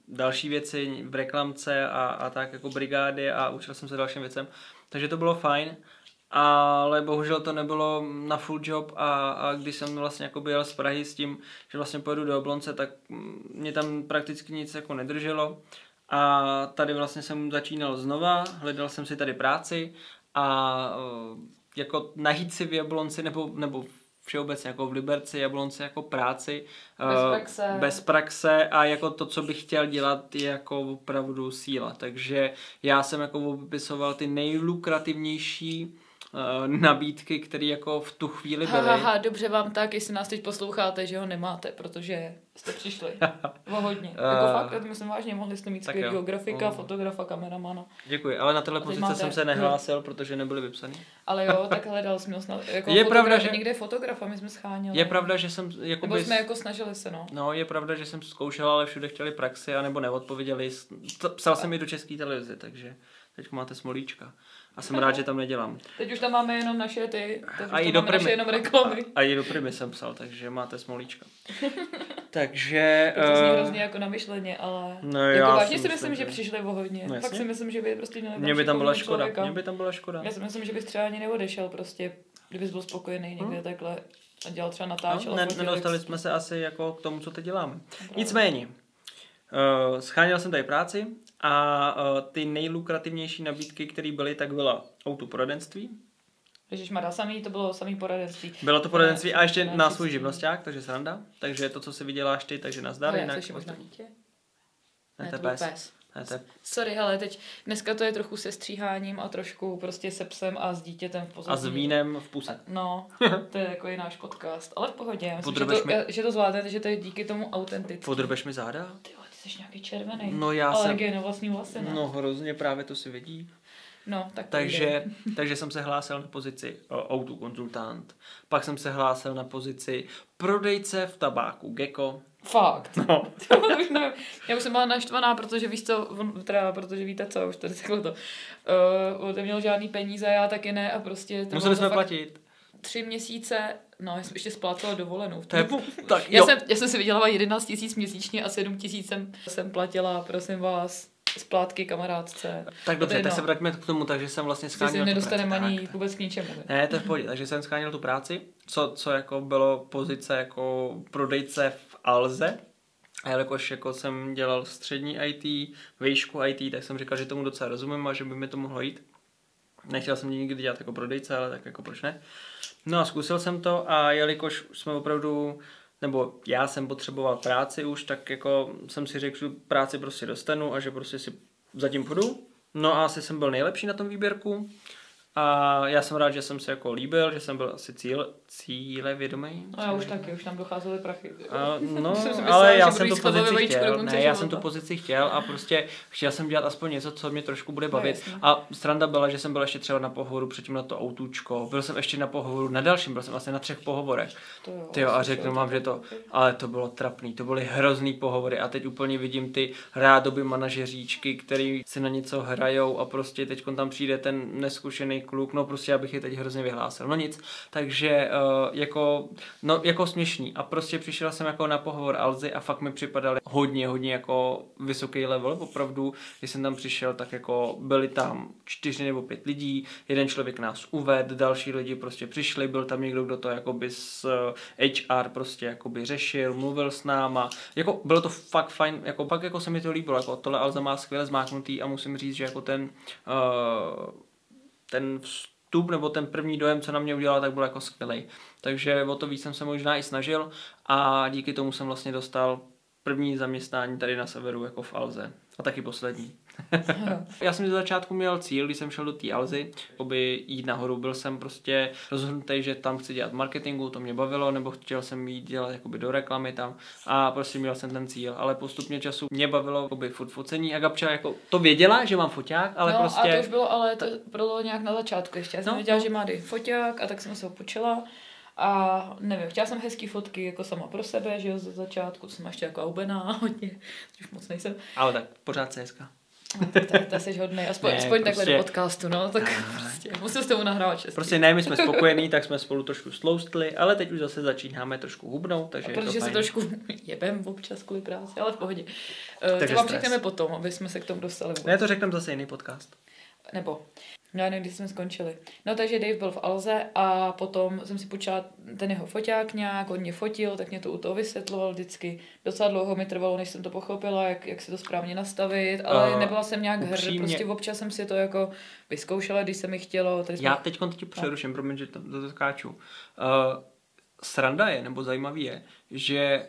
B: další věci v reklamce a, a tak jako brigády a učil jsem se dalším věcem. Takže to bylo fajn ale bohužel to nebylo na full job a, a když jsem vlastně jako byl z Prahy s tím, že vlastně pojedu do Oblonce, tak mě tam prakticky nic jako nedrželo a tady vlastně jsem začínal znova, hledal jsem si tady práci a jako najít si v Jablonci nebo, nebo všeobecně jako v Liberci, Jablonci jako práci.
A: Bez praxe.
B: Bez praxe a jako to, co bych chtěl dělat, je jako opravdu síla. Takže já jsem jako opisoval ty nejlukrativnější nabídky, které jako v tu chvíli byly.
A: Ha, ha, ha, dobře vám tak, jestli nás teď posloucháte, že ho nemáte, protože jste přišli. o hodně. Uh, jako fakt, myslím vážně, mohli jste mít skvělého grafika, uh. fotografa, kameramana.
B: Děkuji, ale na téhle pozice máte... jsem se nehlásil, protože nebyly vypsaný.
A: Ale jo, tak hledal jsem snad, jako je pravda, že někde fotografa, my jsme scháněli.
B: Je pravda, že jsem jako
A: Nebo jsme jako snažili se, no.
B: No, je pravda, že jsem zkoušel, ale všude chtěli praxi, anebo neodpověděli. Psal jsem i do české televize, takže teď máte smolíčka. A jsem rád, že tam nedělám.
A: Teď už tam máme jenom naše ty, a i do primy, naše jenom reklamy.
B: A, a i do primy jsem psal, takže máte smolíčka. takže...
A: To zní uh, hrozně jako namyšleně, ale no, jako vážně si myslím, že, že přišli o hodně. No, Fakt si myslím, že by prostě měli
B: Mě by tam byla škoda. Člověka. Mě by tam byla škoda.
A: Já si myslím, že bys třeba ani neodešel prostě, kdybys byl spokojený někde hmm. takhle a dělal třeba natáčel.
B: No, ne, nedostali jsme se asi jako k tomu, co teď děláme. Nicméně, uh, scháněl jsem tady práci, a uh, ty nejlukrativnější nabídky, které byly, tak byla autoporadenství.
A: Ježíš Mara, samý, to bylo samý poradenství.
B: Bylo to poradenství a ještě na svůj živnosták, takže sranda. Takže to, co si vyděláš ty, takže nazdar.
A: Ale jinak možná dítě?
B: Ne, to pes. pes.
A: Sorry, hele, teď dneska to je trochu se stříháním a trošku prostě se psem a s dítětem v pozadí.
B: A s vínem v puse.
A: No, to je jako náš podcast, ale v pohodě. Myslím, že to, mi... že to zvládnete, že to je díky tomu autentický.
B: Podrbeš mi záda?
A: Ty jsi nějaký červený.
B: No já
A: Alergie jsem... na vlastní vlasy, ne?
B: No hrozně, právě to si vidí.
A: No, tak
B: takže, takže jsem se hlásil na pozici autokonzultant. Pak jsem se hlásil na pozici prodejce v tabáku Gecko.
A: Fakt.
B: No.
A: už nevím. Já už jsem byla naštvaná, protože víš co, teda, protože víte co, už tady řekl to. Uh, on měl žádný peníze, já taky ne a prostě...
B: Museli jsme fakt... platit
A: tři měsíce, no já jsem ještě splácela dovolenou.
B: To je, tak,
A: já, jsem, já jsem si vydělala 11 tisíc měsíčně a 7 tisíc jsem, jsem platila, prosím vás, splátky kamarádce.
B: Tak dobře, tak se vraťme k tomu, takže jsem vlastně scháněl
A: nedostaneme ani vůbec k ničemu.
B: Ne, ne to je v pohodě, takže jsem scháněl tu práci, co, co jako bylo pozice jako prodejce v Alze, a jelikož jako jsem dělal střední IT, výšku IT, tak jsem říkal, že tomu docela rozumím a že by mi to mohlo jít. Nechtěl jsem nikdy dělat jako prodejce, ale tak jako proč ne. No a zkusil jsem to a jelikož jsme opravdu, nebo já jsem potřeboval práci už, tak jako jsem si řekl, že práci prostě dostanu a že prostě si zatím půjdu. No a asi jsem byl nejlepší na tom výběrku. A já jsem rád, že jsem se jako líbil, že jsem byl asi cíl, cíle vědomý.
A: No já už taky, už tam docházely prachy.
B: A, no, jsem ale já jsem tu pozici chtěl, ne, já jsem tu pozici chtěl a prostě chtěl jsem dělat aspoň něco, co mě trošku bude no, bavit. No, a stranda byla, že jsem byl ještě třeba na pohovoru předtím na to autůčko, byl jsem ještě na pohovoru na dalším, byl jsem vlastně na třech pohovorech. To jo, a řeknu vám, že to, ale to bylo trapný, to byly hrozný pohovory a teď úplně vidím ty rádoby manažeříčky, který si na něco hrajou a prostě teď tam přijde ten neskušený kluk, no prostě abych je teď hrozně vyhlásil. No nic, takže uh, jako, no, jako směšný. A prostě přišel jsem jako na pohovor Alzy a fakt mi připadal hodně, hodně jako vysoký level. Opravdu, když jsem tam přišel, tak jako byli tam čtyři nebo pět lidí, jeden člověk nás uved, další lidi prostě přišli, byl tam někdo, kdo to jakoby s HR eh, prostě jakoby řešil, mluvil s náma. Jako bylo to fakt fajn, jako pak jako se mi to líbilo, jako tohle Alza má skvěle zmáknutý a musím říct, že jako ten uh, ten vstup nebo ten první dojem, co na mě udělal, tak byl jako skvělý. Takže o to víc jsem se možná i snažil a díky tomu jsem vlastně dostal první zaměstnání tady na severu jako v Alze a taky poslední. já jsem ze začátku měl cíl, když jsem šel do té Alzy, aby jít nahoru. Byl jsem prostě rozhodnutý, že tam chci dělat marketingu, to mě bavilo, nebo chtěl jsem jít dělat jakoby do reklamy tam a prostě měl jsem ten cíl. Ale postupně času mě bavilo jakoby fot focení a Gabča jako to věděla, že mám foťák, ale
A: no,
B: prostě...
A: a to už bylo, ale to bylo nějak na začátku ještě. Já jsem no, věděla, no. že má foťák a tak jsem se ho počila A nevím, chtěla jsem hezký fotky jako sama pro sebe, že jo, ze začátku jsem ještě jako aubená hodně, což moc nejsem.
B: Ale tak pořád se hezká.
A: Tak, tak jsi hodnej, aspoň,
B: Ne,
A: aspoň takhle
B: prostě-
A: do podcastu, no, tak prostě musím s tomu nahrávat často.
B: Prostě ne, my jsme spokojení, tak jsme spolu trošku sloustli, ale teď už zase začínáme trošku hubnout, takže je to
A: Protože se
B: fajn.
A: trošku jebem občas kvůli práci, ale v pohodě.
B: Takže
A: Takže to vám
B: stres.
A: řekneme potom, aby jsme se k tomu dostali vůbec.
B: Ne, to řekneme zase jiný podcast.
A: Nebo, já nevím, kdy jsme skončili. No takže Dave byl v Alze a potom jsem si počala ten jeho foťák nějak, on mě fotil, tak mě to u toho vysvětloval vždycky. Docela dlouho mi trvalo, než jsem to pochopila, jak, jak se to správně nastavit, ale
B: A
A: nebyla jsem nějak hr,
B: upřímně-
A: prostě občas jsem si to jako vyzkoušela, když se mi chtělo. Tady jsme...
B: Já teď tě přeruším, promiň, že to, to, to skáču. Uh, sranda je, nebo zajímavý je, že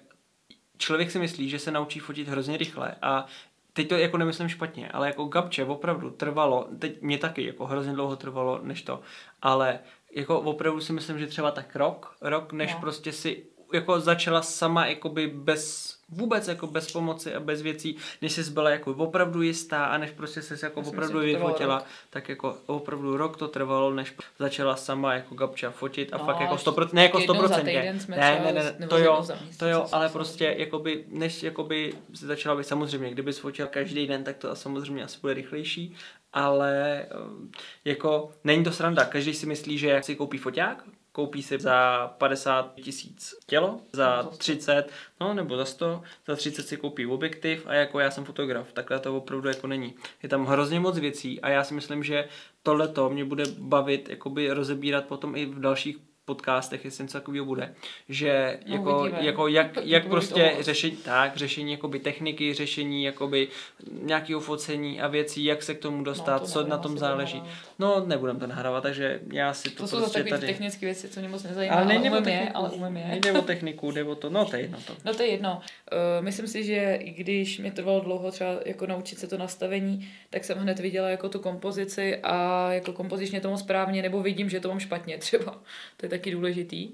B: člověk si myslí, že se naučí fotit hrozně rychle a teď to jako nemyslím špatně, ale jako Gabče opravdu trvalo, teď mě taky jako hrozně dlouho trvalo než to, ale jako opravdu si myslím, že třeba tak rok, rok, než
A: No.
B: prostě si jako začala sama jakoby bez, vůbec jako bez pomoci a bez věcí, než jsi byla jako opravdu jistá a než prostě se jako opravdu
A: myslím, trvalo
B: vyfotila, tak jako opravdu rok to trvalo, než začala sama jako Gabča fotit a
A: No,
B: fakt jako
A: ještě
B: 100%, ne jako
A: jednou za
B: 100%,
A: týden jsme
B: ne, ne, ne,
A: nebo
B: to jo, to jo, ale prostě jakoby, než jakoby se začala být samozřejmě, kdyby fotil každý den, tak to samozřejmě asi bude rychlejší, ale um, jako není to sranda, každý si myslí, že si koupí foťák, koupí si za 50 tisíc tělo, za 30, no nebo za 100, za 30 si koupí objektiv a jako já jsem fotograf, takhle to opravdu jako není. Je tam hrozně moc věcí a já si myslím, že tohle to mě bude bavit jakoby rozebírat potom i v dalších podcastech, jestli něco takového bude, že
A: No,
B: jako, jako jak, jak prostě řešení, tak, řešení jakoby techniky, řešení jakoby nějakého focení a věcí, jak se k tomu dostat,
A: to
B: co na tom záleží.
A: nahrávat.
B: No, nebudem to nahrávat, takže já si to,
A: To jsou
B: prostě tady...
A: technické věci, co mě moc nezajímá,
B: Ale
A: ale, umím je, ale umím je.
B: nejde o techniku, jde o to, no to je jedno to.
A: No to je jedno. Uh, myslím si, že i když mě trvalo dlouho třeba jako naučit se to nastavení, tak jsem hned viděla jako tu kompozici a jako kompozičně to mám správně, nebo vidím, že to mám špatně třeba. To je taky důležitý.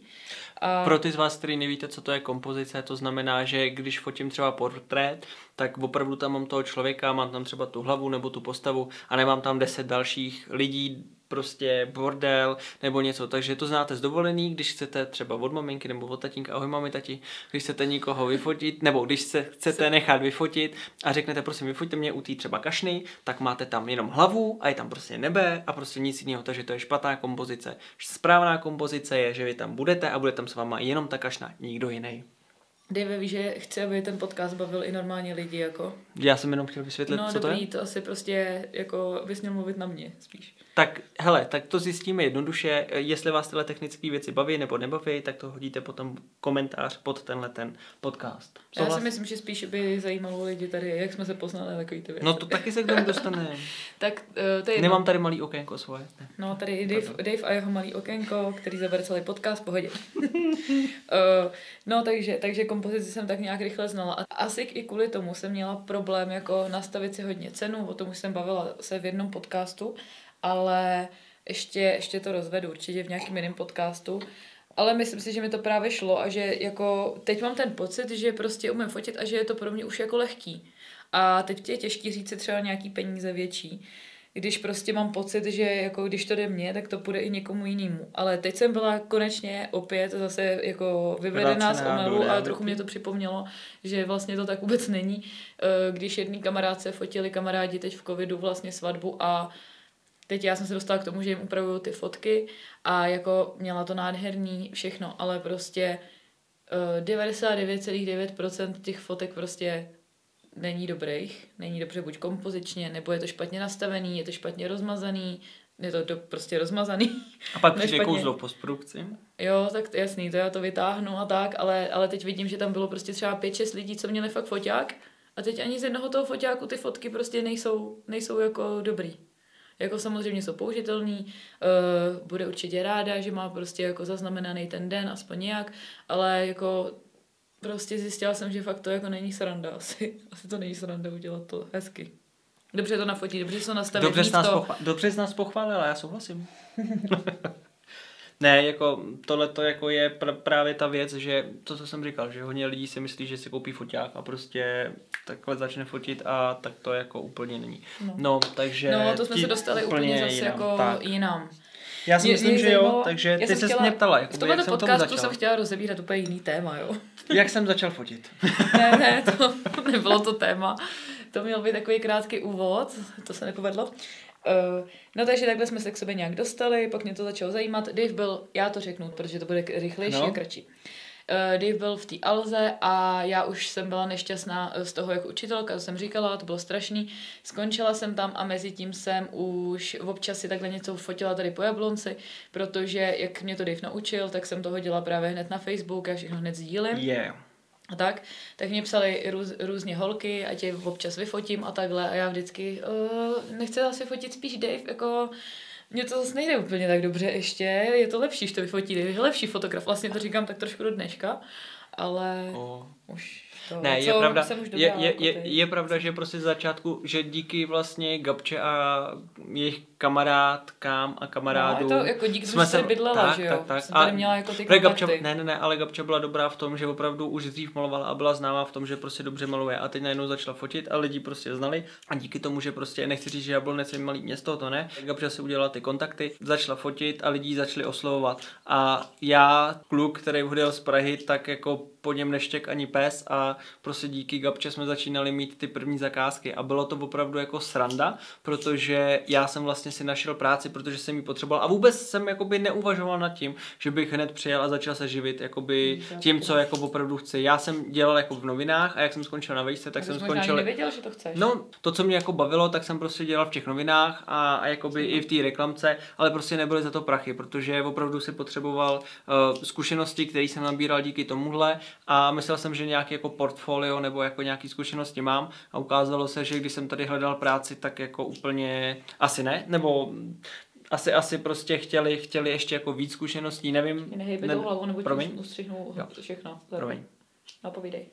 A: A
B: Pro ty z vás, kteří nevíte, co to je kompozice, to znamená, že když fotím třeba portrét, tak opravdu tam mám toho člověka, mám tam třeba tu hlavu nebo tu postavu a nemám tam deset dalších lidí, prostě bordel nebo něco. Takže to znáte z dovolený, když chcete třeba od maminky nebo od tatínka, ahoj mami, tati, když chcete někoho vyfotit, nebo když se chcete nechat vyfotit a řeknete, prosím, vyfoťte mě u té třeba kašny, tak máte tam jenom hlavu a je tam prostě nebe a prostě nic jiného, takže to je špatná kompozice. Správná kompozice je, že vy tam budete a bude tam s váma jenom ta kašna, nikdo jiný.
A: Dave ví, že chci, aby ten podcast bavil i normálně lidi, jako.
B: Já jsem jenom chtěl vysvětlit,
A: No
B: co to
A: dobrý,
B: je.
A: to asi prostě, jako, bys měl mluvit na mě, spíš.
B: Tak hele, tak to zjistíme jednoduše. Jestli vás tyhle technické věci baví nebo nebaví, tak to hodíte potom komentář pod tenhle ten podcast.
A: Já
B: Souhlas?
A: si myslím, že spíš by zajímalo lidi tady, jak jsme se poznali takový ty věci.
B: No to taky se k tomu dostane.
A: Tak uh, to je jedno.
B: Nemám tady malý okénko svoje. Ne.
A: No, tady i Dave, Dave a jeho malý okénko, který zabere celý podcast, pohodě. uh, no, takže, takže kompozici jsem tak nějak rychle znala. A asi i kvůli tomu jsem měla problém jako nastavit si hodně cenu, o tom už jsem bavila se v jednom podcastu, ale ještě, ještě to rozvedu určitě v nějakém jiném podcastu. Ale myslím si, že mi to právě šlo a že jako teď mám ten pocit, že prostě umím fotit a že je to pro mě už jako lehký. A teď je těžký říct si třeba nějaký peníze větší když prostě mám pocit, že jako když to jde mně, tak to půjde i někomu jinému. Ale teď jsem byla konečně opět zase jako vyvedená z omelu a trochu mě to připomnělo, že vlastně to tak vůbec není. Eh, Když jedný kamarádce fotili kamarádi teď v covidu vlastně svatbu a teď já jsem se dostala k tomu, že jim upravuju ty fotky a jako měla to nádherný všechno, ale prostě eh, 99,9% těch fotek prostě není dobrých, není dobře buď kompozičně, nebo je to špatně nastavený, je to špatně rozmazaný, je to do, prostě rozmazaný.
B: A pak přijde
A: špatně.
B: kouzlo v postprodukci.
A: Jo, tak jasný, to já to vytáhnu a tak, ale, ale teď vidím, že tam bylo prostě třeba 5-6 lidí, co měli fakt foťák a teď ani z jednoho toho foťáku ty fotky prostě nejsou, nejsou jako dobrý. Jako samozřejmě jsou použitelný, uh, bude určitě ráda, že má prostě jako zaznamenaný ten den, aspoň nějak, ale jako prostě zjistila jsem, že fakt to jako není sranda asi. Asi to není sranda udělat to hezky. Dobře to nafotí, dobře se to nastaví.
B: Dobře jsi, nás
A: místo.
B: pochvál, dobře jsi nás pochválila, já souhlasím. ne, jako tohle to jako je pr- právě ta věc, že to, co jsem říkal, že hodně lidí si myslí, že si koupí foťák a prostě takhle začne fotit a tak to jako úplně není.
A: No.
B: No, takže...
A: No, to jsme se dostali úplně zase
B: jinam,
A: jako
B: tak.
A: jinam.
B: Já si
A: Mě-
B: myslím,
A: mě
B: že jo,
A: zajímalo-
B: takže
A: já
B: ty
A: jsem
B: se mě ptala,
A: V
B: jakoby,
A: tomhle
B: jak jsem
A: podcastu
B: začal.
A: jsem chtěla rozebírat úplně jiný téma, jo.
B: Jak jsem začal fotit?
A: Ne, ne, to nebylo to téma. To měl být takový krátký úvod, to se nepovedlo. Uh, no takže takhle jsme se k sobě nějak dostali, pak mě to začalo zajímat. Dave byl, já to řeknu, protože to bude rychlejší
B: No.
A: a kratší. Uh, Dave byl v té Alze a já už jsem byla nešťastná eh, z toho jako učitelka, to jsem říkala, to bylo strašný. Skončila jsem tam a mezi tím jsem už občas si takhle něco fotila tady po Jablonci, protože jak mě to Dave naučil, tak jsem to hodila právě hned na Facebook, já všechno hned sdílím
B: Je.
A: a tak, tak mě psali růz, různě holky, ať je občas vyfotím a takhle a já vždycky uh, nechci asi fotit spíš Dave, jako mně to zase nejde úplně tak dobře ještě, je to lepší, že to vyfotí je lepší fotograf, vlastně to říkám tak trošku do dneška, ale
B: O.
A: už to,
B: Ne, je pravda, je, je,
A: jako
B: je, je pravda, že prostě z začátku, že díky vlastně Gabče a jejich kamarádkám a kamarádům
A: No, to jako díky že jsi bydlela,
B: tak,
A: že jo?
B: Tak, tak.
A: Jsem tady měla jako ty
B: Gabča,
A: kontakty.
B: ne, ne, ne, ale Gabča byla dobrá v tom, že opravdu už dřív malovala a byla známá v tom, že prostě dobře maluje a teď najednou začala fotit a lidi prostě znali a díky tomu, že prostě nechci říct, že Jablonec je malý město, to ne. Gabča si udělala ty kontakty, začala fotit a lidi začali oslovovat. A já, kluk, který odjel z Prahy, tak jako po něm neštěk ani pes a prostě díky Gabče jsme začínali mít ty první zakázky a bylo to opravdu jako sranda, protože já jsem vlastně si našel práci, protože jsem ji potřeboval a vůbec jsem jakoby neuvažoval nad tím, že bych hned přijel a začal se živit jakoby
A: Hmm,
B: tím, co jako opravdu chci. Já jsem dělal jako v novinách a jak jsem skončil na vejce, tak
A: Ty
B: jsem
A: jsi
B: skončil...
A: nevěděl, že to chceš.
B: No, to, co mě jako bavilo, tak jsem prostě dělal v těch novinách a, a jakoby i v té reklamce, ale prostě nebyly za to prachy, protože opravdu si potřeboval uh, zkušenosti, které jsem nabíral díky tomuhle a myslel jsem, že nějaký jako portfolio nebo jako nějaký zkušenosti mám a ukázalo se, že když jsem tady hledal práci, tak jako úplně asi ne, nebo asi, asi prostě chtěli, chtěli ještě jako víc zkušeností, nevím.
A: Nehejbe
B: ne-
A: tou hlavou, nebo ti všechno.
B: Promiň.
A: No, povídej.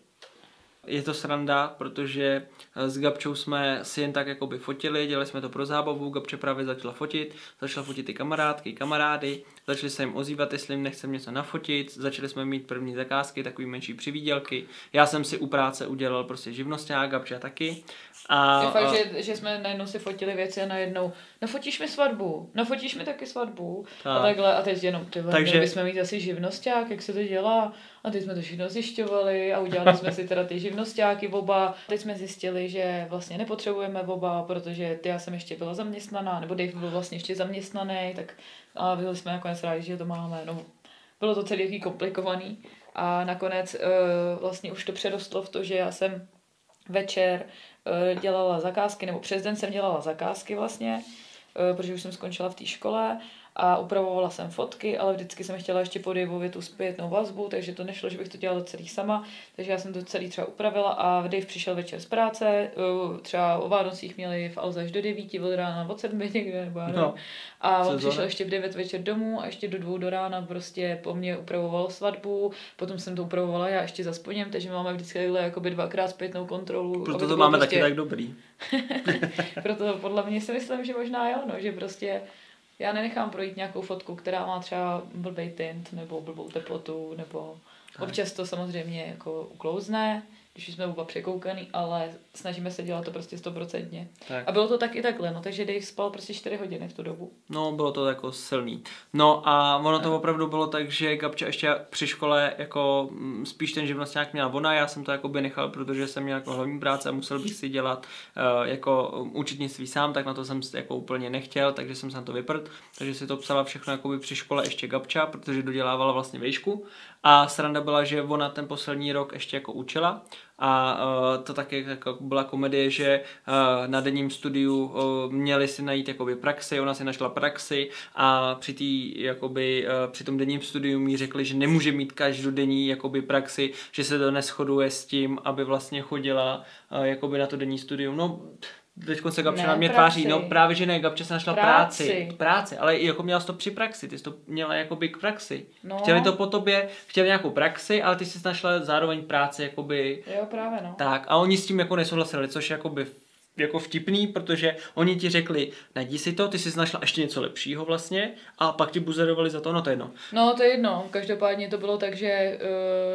B: Je to sranda, protože eh, s Gabčou jsme si jen tak jakoby fotili, dělali jsme to pro zábavu, Gabče právě začala fotit, začala fotit i kamarádky, kamarády, začali se jim ozývat, jestli jim nechcem něco nafotit, začali jsme mít první zakázky, takový menší přivídělky. Já jsem si u práce udělal prostě živnosták, Gabča taky. A,
A: Je fakt,
B: a,
A: že, že jsme najednou si fotili věci a najednou, nafotíš mi svatbu, nafotíš mi taky svatbu a
B: Tak.
A: takhle a teď jenom, ty
B: Takže-
A: měli bychom mít asi živnosták, jak se to dělá a teď jsme to všechno zjišťovali a udělali jsme si teda ty živnostáky oba. Teď jsme zjistili, že vlastně nepotřebujeme oba, protože ty já jsem ještě byla zaměstnaná, nebo Dave byl vlastně ještě zaměstnaný, tak a byli jsme nakonec rádi, že to máme. No, bylo to celý jaký komplikovaný a nakonec uh, vlastně už to přerostlo v to, že já jsem večer eh, dělala zakázky, nebo přes den jsem dělala zakázky vlastně, eh, protože už jsem skončila v té škole a upravovala jsem fotky, ale vždycky jsem chtěla ještě po Daveovi tu zpětnou vazbu, takže to nešlo, že bych to dělala celý sama, takže já jsem to celý třeba upravila a Dave přišel večer z práce, třeba o Vánocích měli v Alze až do 9, od rána od 7 někde, nebo já nevím.
B: No.
A: A on přišel ještě v 9 večer domů a ještě do dvou do rána prostě po mně upravoval svatbu, potom jsem to upravovala já ještě za spodněm, takže máme vždycky takhle jakoby dvakrát zpětnou kontrolu.
B: proto to máme
A: prostě,
B: taky tak dobrý.
A: Proto podle mě si myslím, že možná jo, no, že prostě já nenechám projít nějakou fotku, která má třeba blbý tint, nebo blbou teplotu, nebo
B: Tak.
A: občas to samozřejmě jako uklouzne, když jsme oba překoukaný, ale snažíme se dělat to prostě stoprocentně. A bylo to tak i takhle, no, takže Dave spal prostě 4 hodiny v tu dobu.
B: No, bylo to jako silný. No a ono to opravdu bylo tak, že Gabča ještě při škole jako mm, spíš ten živnostňák měla ona, já jsem to jako by nechal, protože jsem měl jako hlavní práce a musel bych si dělat uh, jako účetnictví sám, tak na to jsem jako úplně nechtěl, takže jsem se na to vyprt, takže si to psala všechno jako by při škole ještě Gabča, protože dodělávala vlastně vejšku a sranda byla, že ona ten poslední rok ještě jako učila a uh, to taky jako byla komedie, že uh, na denním studiu uh, měli si najít jakoby praxi, ona si našla praxi a při, tý, jakoby, uh, při tom denním studiu mi řekli, že nemůže mít každodenní jakoby praxi, že se to neschoduje s tím, aby vlastně chodila uh, jakoby na to denní studium. No, Teď se Gabče
A: Ne,
B: na mě
A: praxi.
B: tváří, no právě, že ne, Gabče se našla práci.
A: Práci.
B: práci. ale i jako měla jsi to při praxi, ty jsi to měla jakoby k praxi.
A: No.
B: Chtěli to po tobě, chtěli nějakou praxi, ale ty jsi našla zároveň práci jakoby
A: Jo, právě no.
B: tak a oni s tím jako nesouhlasili, což jakoby jako vtipný, protože oni ti řekli, najdi si to, ty jsi našla ještě něco lepšího vlastně a pak ti buzerovali za to, no to je jedno.
A: No to je jedno, každopádně to bylo tak, že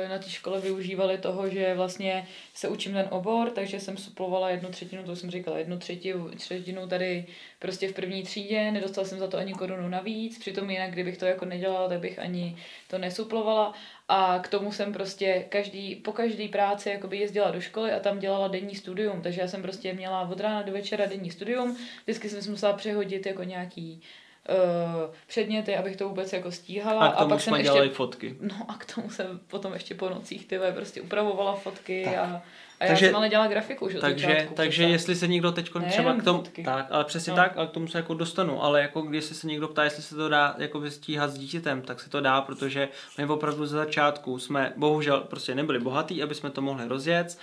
A: uh, na té škole využívali toho, že vlastně se učím ten obor, takže jsem suplovala jednu třetinu, to jsem říkala, jednu třetinu, třetinu tady prostě v první třídě, nedostala jsem za to ani korunu navíc, přitom jinak, kdybych to jako nedělala, tak bych ani to nesuplovala a k tomu jsem prostě každý, po každý práci jakoby jezdila do školy a tam dělala denní studium, takže já jsem prostě měla od rána do večera denní studium, vždycky jsem si musela přehodit jako nějaký uh, předměty, abych to vůbec jako stíhala.
B: A k tomu
A: a pak
B: jsme
A: jsem
B: dělali
A: ještě,
B: fotky.
A: No a k tomu jsem potom ještě po nocích ty vole, prostě upravovala fotky a, a já
B: Takže-
A: jsem ale dělala grafiku, že
B: Takže,
A: začátku
B: takže
A: přece.
B: jestli se někdo teď třeba k tomu,
A: fotky.
B: tak, ale přesně
A: No.
B: tak, ale k tomu se jako dostanu, ale jako když se někdo ptá, jestli se to dá jako stíhat s dítětem, tak se to dá, protože my opravdu ze začátku jsme bohužel prostě nebyli bohatí, aby jsme to mohli rozjet.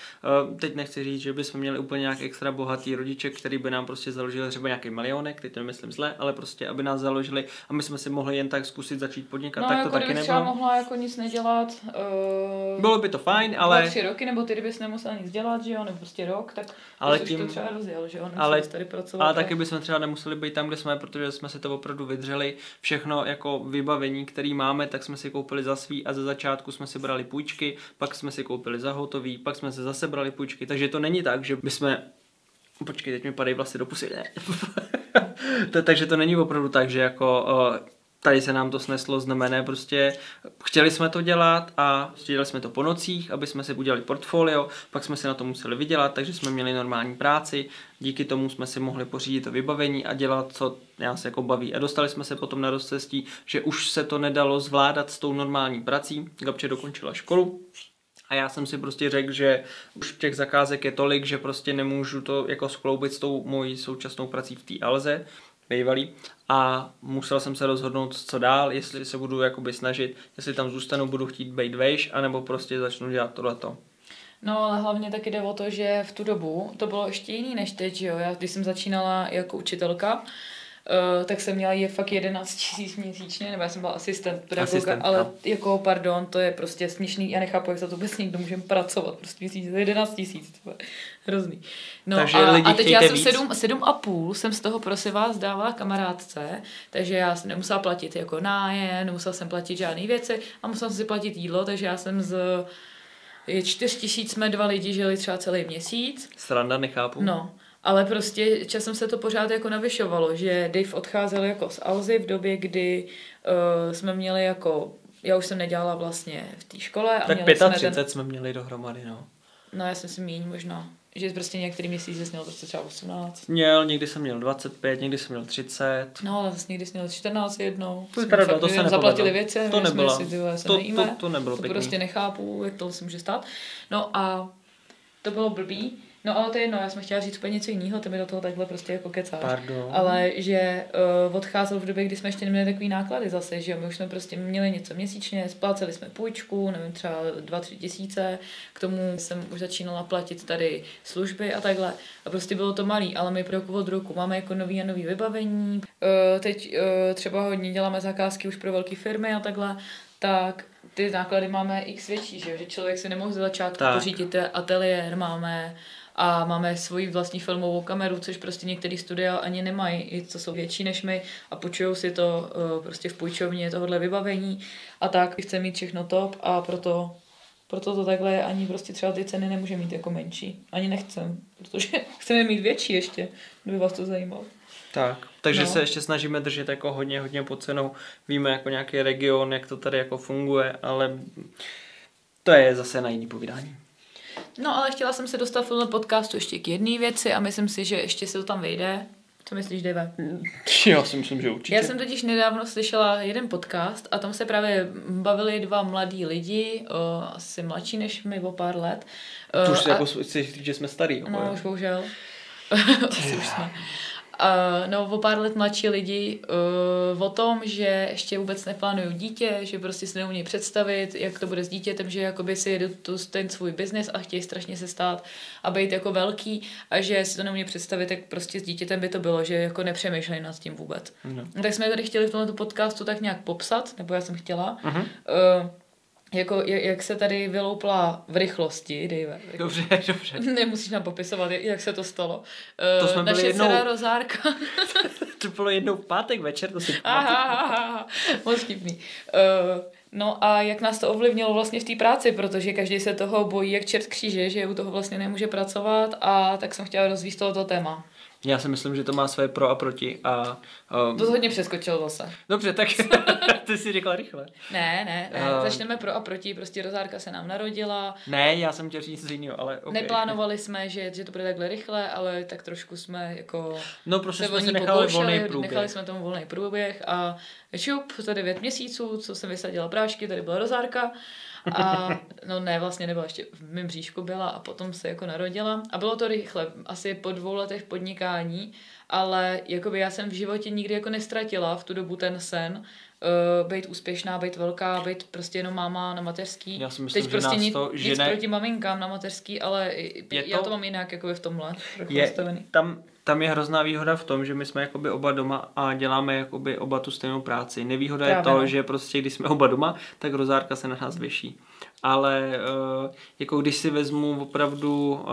B: Eh, Teď nechci říct, že bychom měli úplně nějak extra bohatý rodiče, který by nám prostě založili třeba nějaký milionek, teď to nemyslím zle, ale prostě aby nás založili a my jsme si mohli jen tak zkusit začít podnikat,
A: No,
B: tak
A: jako
B: to taky nebylo.
A: mohla jako nic nedělat. Uh,
B: Bylo by to fajn,
A: ale... tři roky, nebo ty kdybys nemusela nic dělat, že jo, nebo prostě rok, tak
B: ale tím,
A: to třeba rozjel, že jo,
B: ale-
A: ale, tady pracovat.
B: Ale
A: a-
B: taky bychom třeba nemuseli být tam, kde jsme, protože jsme si to opravdu vydřeli. Všechno jako vybavení, který máme, tak jsme si koupili za svý a ze začátku jsme si brali půjčky, pak jsme si koupili za hotový, pak jsme si zase brali půjčky, takže to není tak, že bychom Počkej, teď mi padají vlasy do pusy. Ne. to, takže to není opravdu tak, že jako uh, tady se nám to sneslo znamené, prostě chtěli jsme to dělat a dělali jsme to po nocích, aby jsme si udělali portfolio, pak jsme si na to museli vydělat, takže jsme měli normální práci, díky tomu jsme si mohli pořídit to vybavení a dělat, co nás jako baví. A dostali jsme se potom na rozcestí, že už se to nedalo zvládat s tou normální prací. Gabče dokončila školu, a já jsem si prostě řekl, že už těch zakázek je tolik, že prostě nemůžu to jako skloubit s tou mojí současnou prací v té Alze, bývalý. A musel jsem se rozhodnout, co dál, jestli se budu jakoby snažit, jestli tam zůstanu, budu chtít být vejš, anebo prostě začnu dělat tohleto.
A: No, ale hlavně taky jde o to, že v tu dobu to bylo ještě jiný než teď, že jo. Já, když jsem začínala jako učitelka, Uh, tak jsem měla je fakt 11 tisíc měsíčně, nebo já jsem byla asistent pedagoga, ale jako pardon, to je prostě směšný, já nechápu, jak za to vůbec někdo můžeme pracovat, prostě měsíc, je 11 tisíc, to je hrozný. No
B: Takže
A: a,
B: lidi
A: a teď já jsem
B: víc.
A: sedm, sedm a půl, jsem z toho prosím vás dávala kamarádce, takže já jsem nemusela platit jako nájem, nemusela jsem platit žádné věci a musela jsem si platit jídlo, takže já jsem z je čtyř tisíc jsme dva lidi žili třeba celý měsíc.
B: Sranda, nechápu.
A: No, ale prostě časem se to pořád jako navyšovalo, že Dave odcházel jako z Alzy v době, kdy uh, jsme měli jako, já už jsem nedělala vlastně v té škole. A
B: tak
A: měli
B: 35
A: jsme ten,
B: jsme měli dohromady, no.
A: no já jsem si míň možná, že prostě některý měsíc jsi měl prostě třeba 18.
B: Měl, někdy jsem měl 25, někdy jsem měl 30.
A: No, ale zase někdy jsi měl 14 jednou.
B: To je pravda,
A: fakt
B: to se nepovedlo.
A: zaplatili věci,
B: To nebyla-
A: si ty vole, se
B: to-
A: nejíme.
B: to- to nebylo
A: to
B: pěkný.
A: prostě nechápu, jak to se může stát. No a to bylo blbý. No ale to je jedno, já jsem chtěla říct úplně něco jiného, ty mi do toho takhle prostě jako kecáš.
B: Pardon.
A: Ale že uh, odcházel v době, kdy jsme ještě neměli takový náklady zase, že jo, my už jsme prostě měli něco měsíčně, spláceli jsme půjčku, nevím, třeba 2-3 tisíce, k tomu jsem už začínala platit tady služby a takhle. A prostě bylo to malý, ale my pro roku od roku máme jako nový a nový vybavení. Uh, teď uh, třeba hodně děláme zakázky už pro velké firmy a takhle, tak ty náklady máme x větší, že, jo? že člověk si nemohl ze začátku
B: Tak.
A: pořídit ateliér, máme a máme svoji vlastní filmovou kameru, což prostě některý studia ani nemají, i co jsou větší než my a půjčují si to uh, prostě v půjčovně tohohle vybavení a tak chce mít všechno top a proto proto to takhle je, ani prostě třeba ty ceny nemůže mít jako menší. Ani nechcem, protože chceme mít větší ještě, kdyby vás to zajímalo.
B: Tak, takže
A: No.
B: se ještě snažíme držet jako hodně, hodně pod cenou. Víme jako nějaký region, jak to tady jako funguje, ale to je zase na jiný povídání.
A: No ale chtěla jsem se dostat v tomhle podcastu ještě k jedné věci a myslím si, že ještě se to tam vejde. Co myslíš, Dave?
B: Já si myslím, že určitě.
A: Já jsem totiž nedávno slyšela jeden podcast a tam se právě bavili dva mladí lidi, o, asi mladší než my o pár let.
B: To už
A: a-
B: jako že jsme starý.
A: No,
B: jako,
A: už bohužel. Asi už jsme. Uh, no, o pár let mladší lidi uh, o tom, že ještě vůbec neplánují dítě, že prostě si neumí představit, jak to bude s dítětem, že jakoby si jedu tu, ten svůj biznis a chtějí strašně se stát a být jako velký a že si to neumí představit, jak prostě s dítětem by to bylo, že jako nepřemýšlejí nad tím vůbec.
B: No.
A: Tak jsme tady chtěli v tomto podcastu tak nějak popsat, nebo já jsem chtěla,
B: Mhm.
A: uh, jako, jak se tady vyloupla v rychlosti, Dave. Jako,
B: Dobře, dobře.
A: Nemusíš nám popisovat, jak se to stalo.
B: To jsme
A: Naše
B: byli jednou-
A: dcera Rozárka.
B: To bylo jednou v pátek večer, to si
A: Aha, aha, aha, moc vtipný. Uh, no a jak nás to ovlivnilo vlastně v té práci, protože každý se toho bojí jak čert kříže, že u toho vlastně nemůže pracovat a tak jsem chtěla rozvíjet tohoto téma.
B: Já si myslím, že to má své pro a proti a... Um,
A: To hodně přeskočil zase.
B: Dobře, tak ty si řekla rychle.
A: Ne, ne, ne.
B: Eh.
A: Začneme pro a proti. Prostě Rozárka se nám narodila.
B: Ne, já jsem chtěl říct jiného, ale okay.
A: Neplánovali jsme, že, že to bude takhle rychle, ale tak trošku jsme jako
B: No prostě jsme si nechali volný průběh.
A: nechali jsme tomu volný průběh a šup, za devět měsíců, co jsem vysadila prášky, tady byla rozárka a no ne, vlastně nebyla ještě v mém bříšku byla a potom se jako narodila a bylo to rychle, asi po dvou letech podnikání, ale jakoby já jsem v životě nikdy jako nestratila v tu dobu ten sen, uh, být úspěšná, být velká, být prostě jenom máma na mateřský.
B: Já si myslím,
A: Teď
B: že
A: prostě nic,
B: to
A: nic
B: žene-
A: proti maminkám na mateřský, ale
B: Je
A: já
B: to-
A: to mám jinak jakoby v tomhle.
B: je,
A: nastavený.
B: tam, tam je hrozná výhoda v tom, že my jsme jakoby oba doma a děláme jakoby oba tu stejnou práci. Nevýhoda
A: Právě,
B: je to,
A: no.
B: že prostě když jsme oba doma, tak rozárka se na nás věší. Ale uh, jako když si vezmu opravdu uh,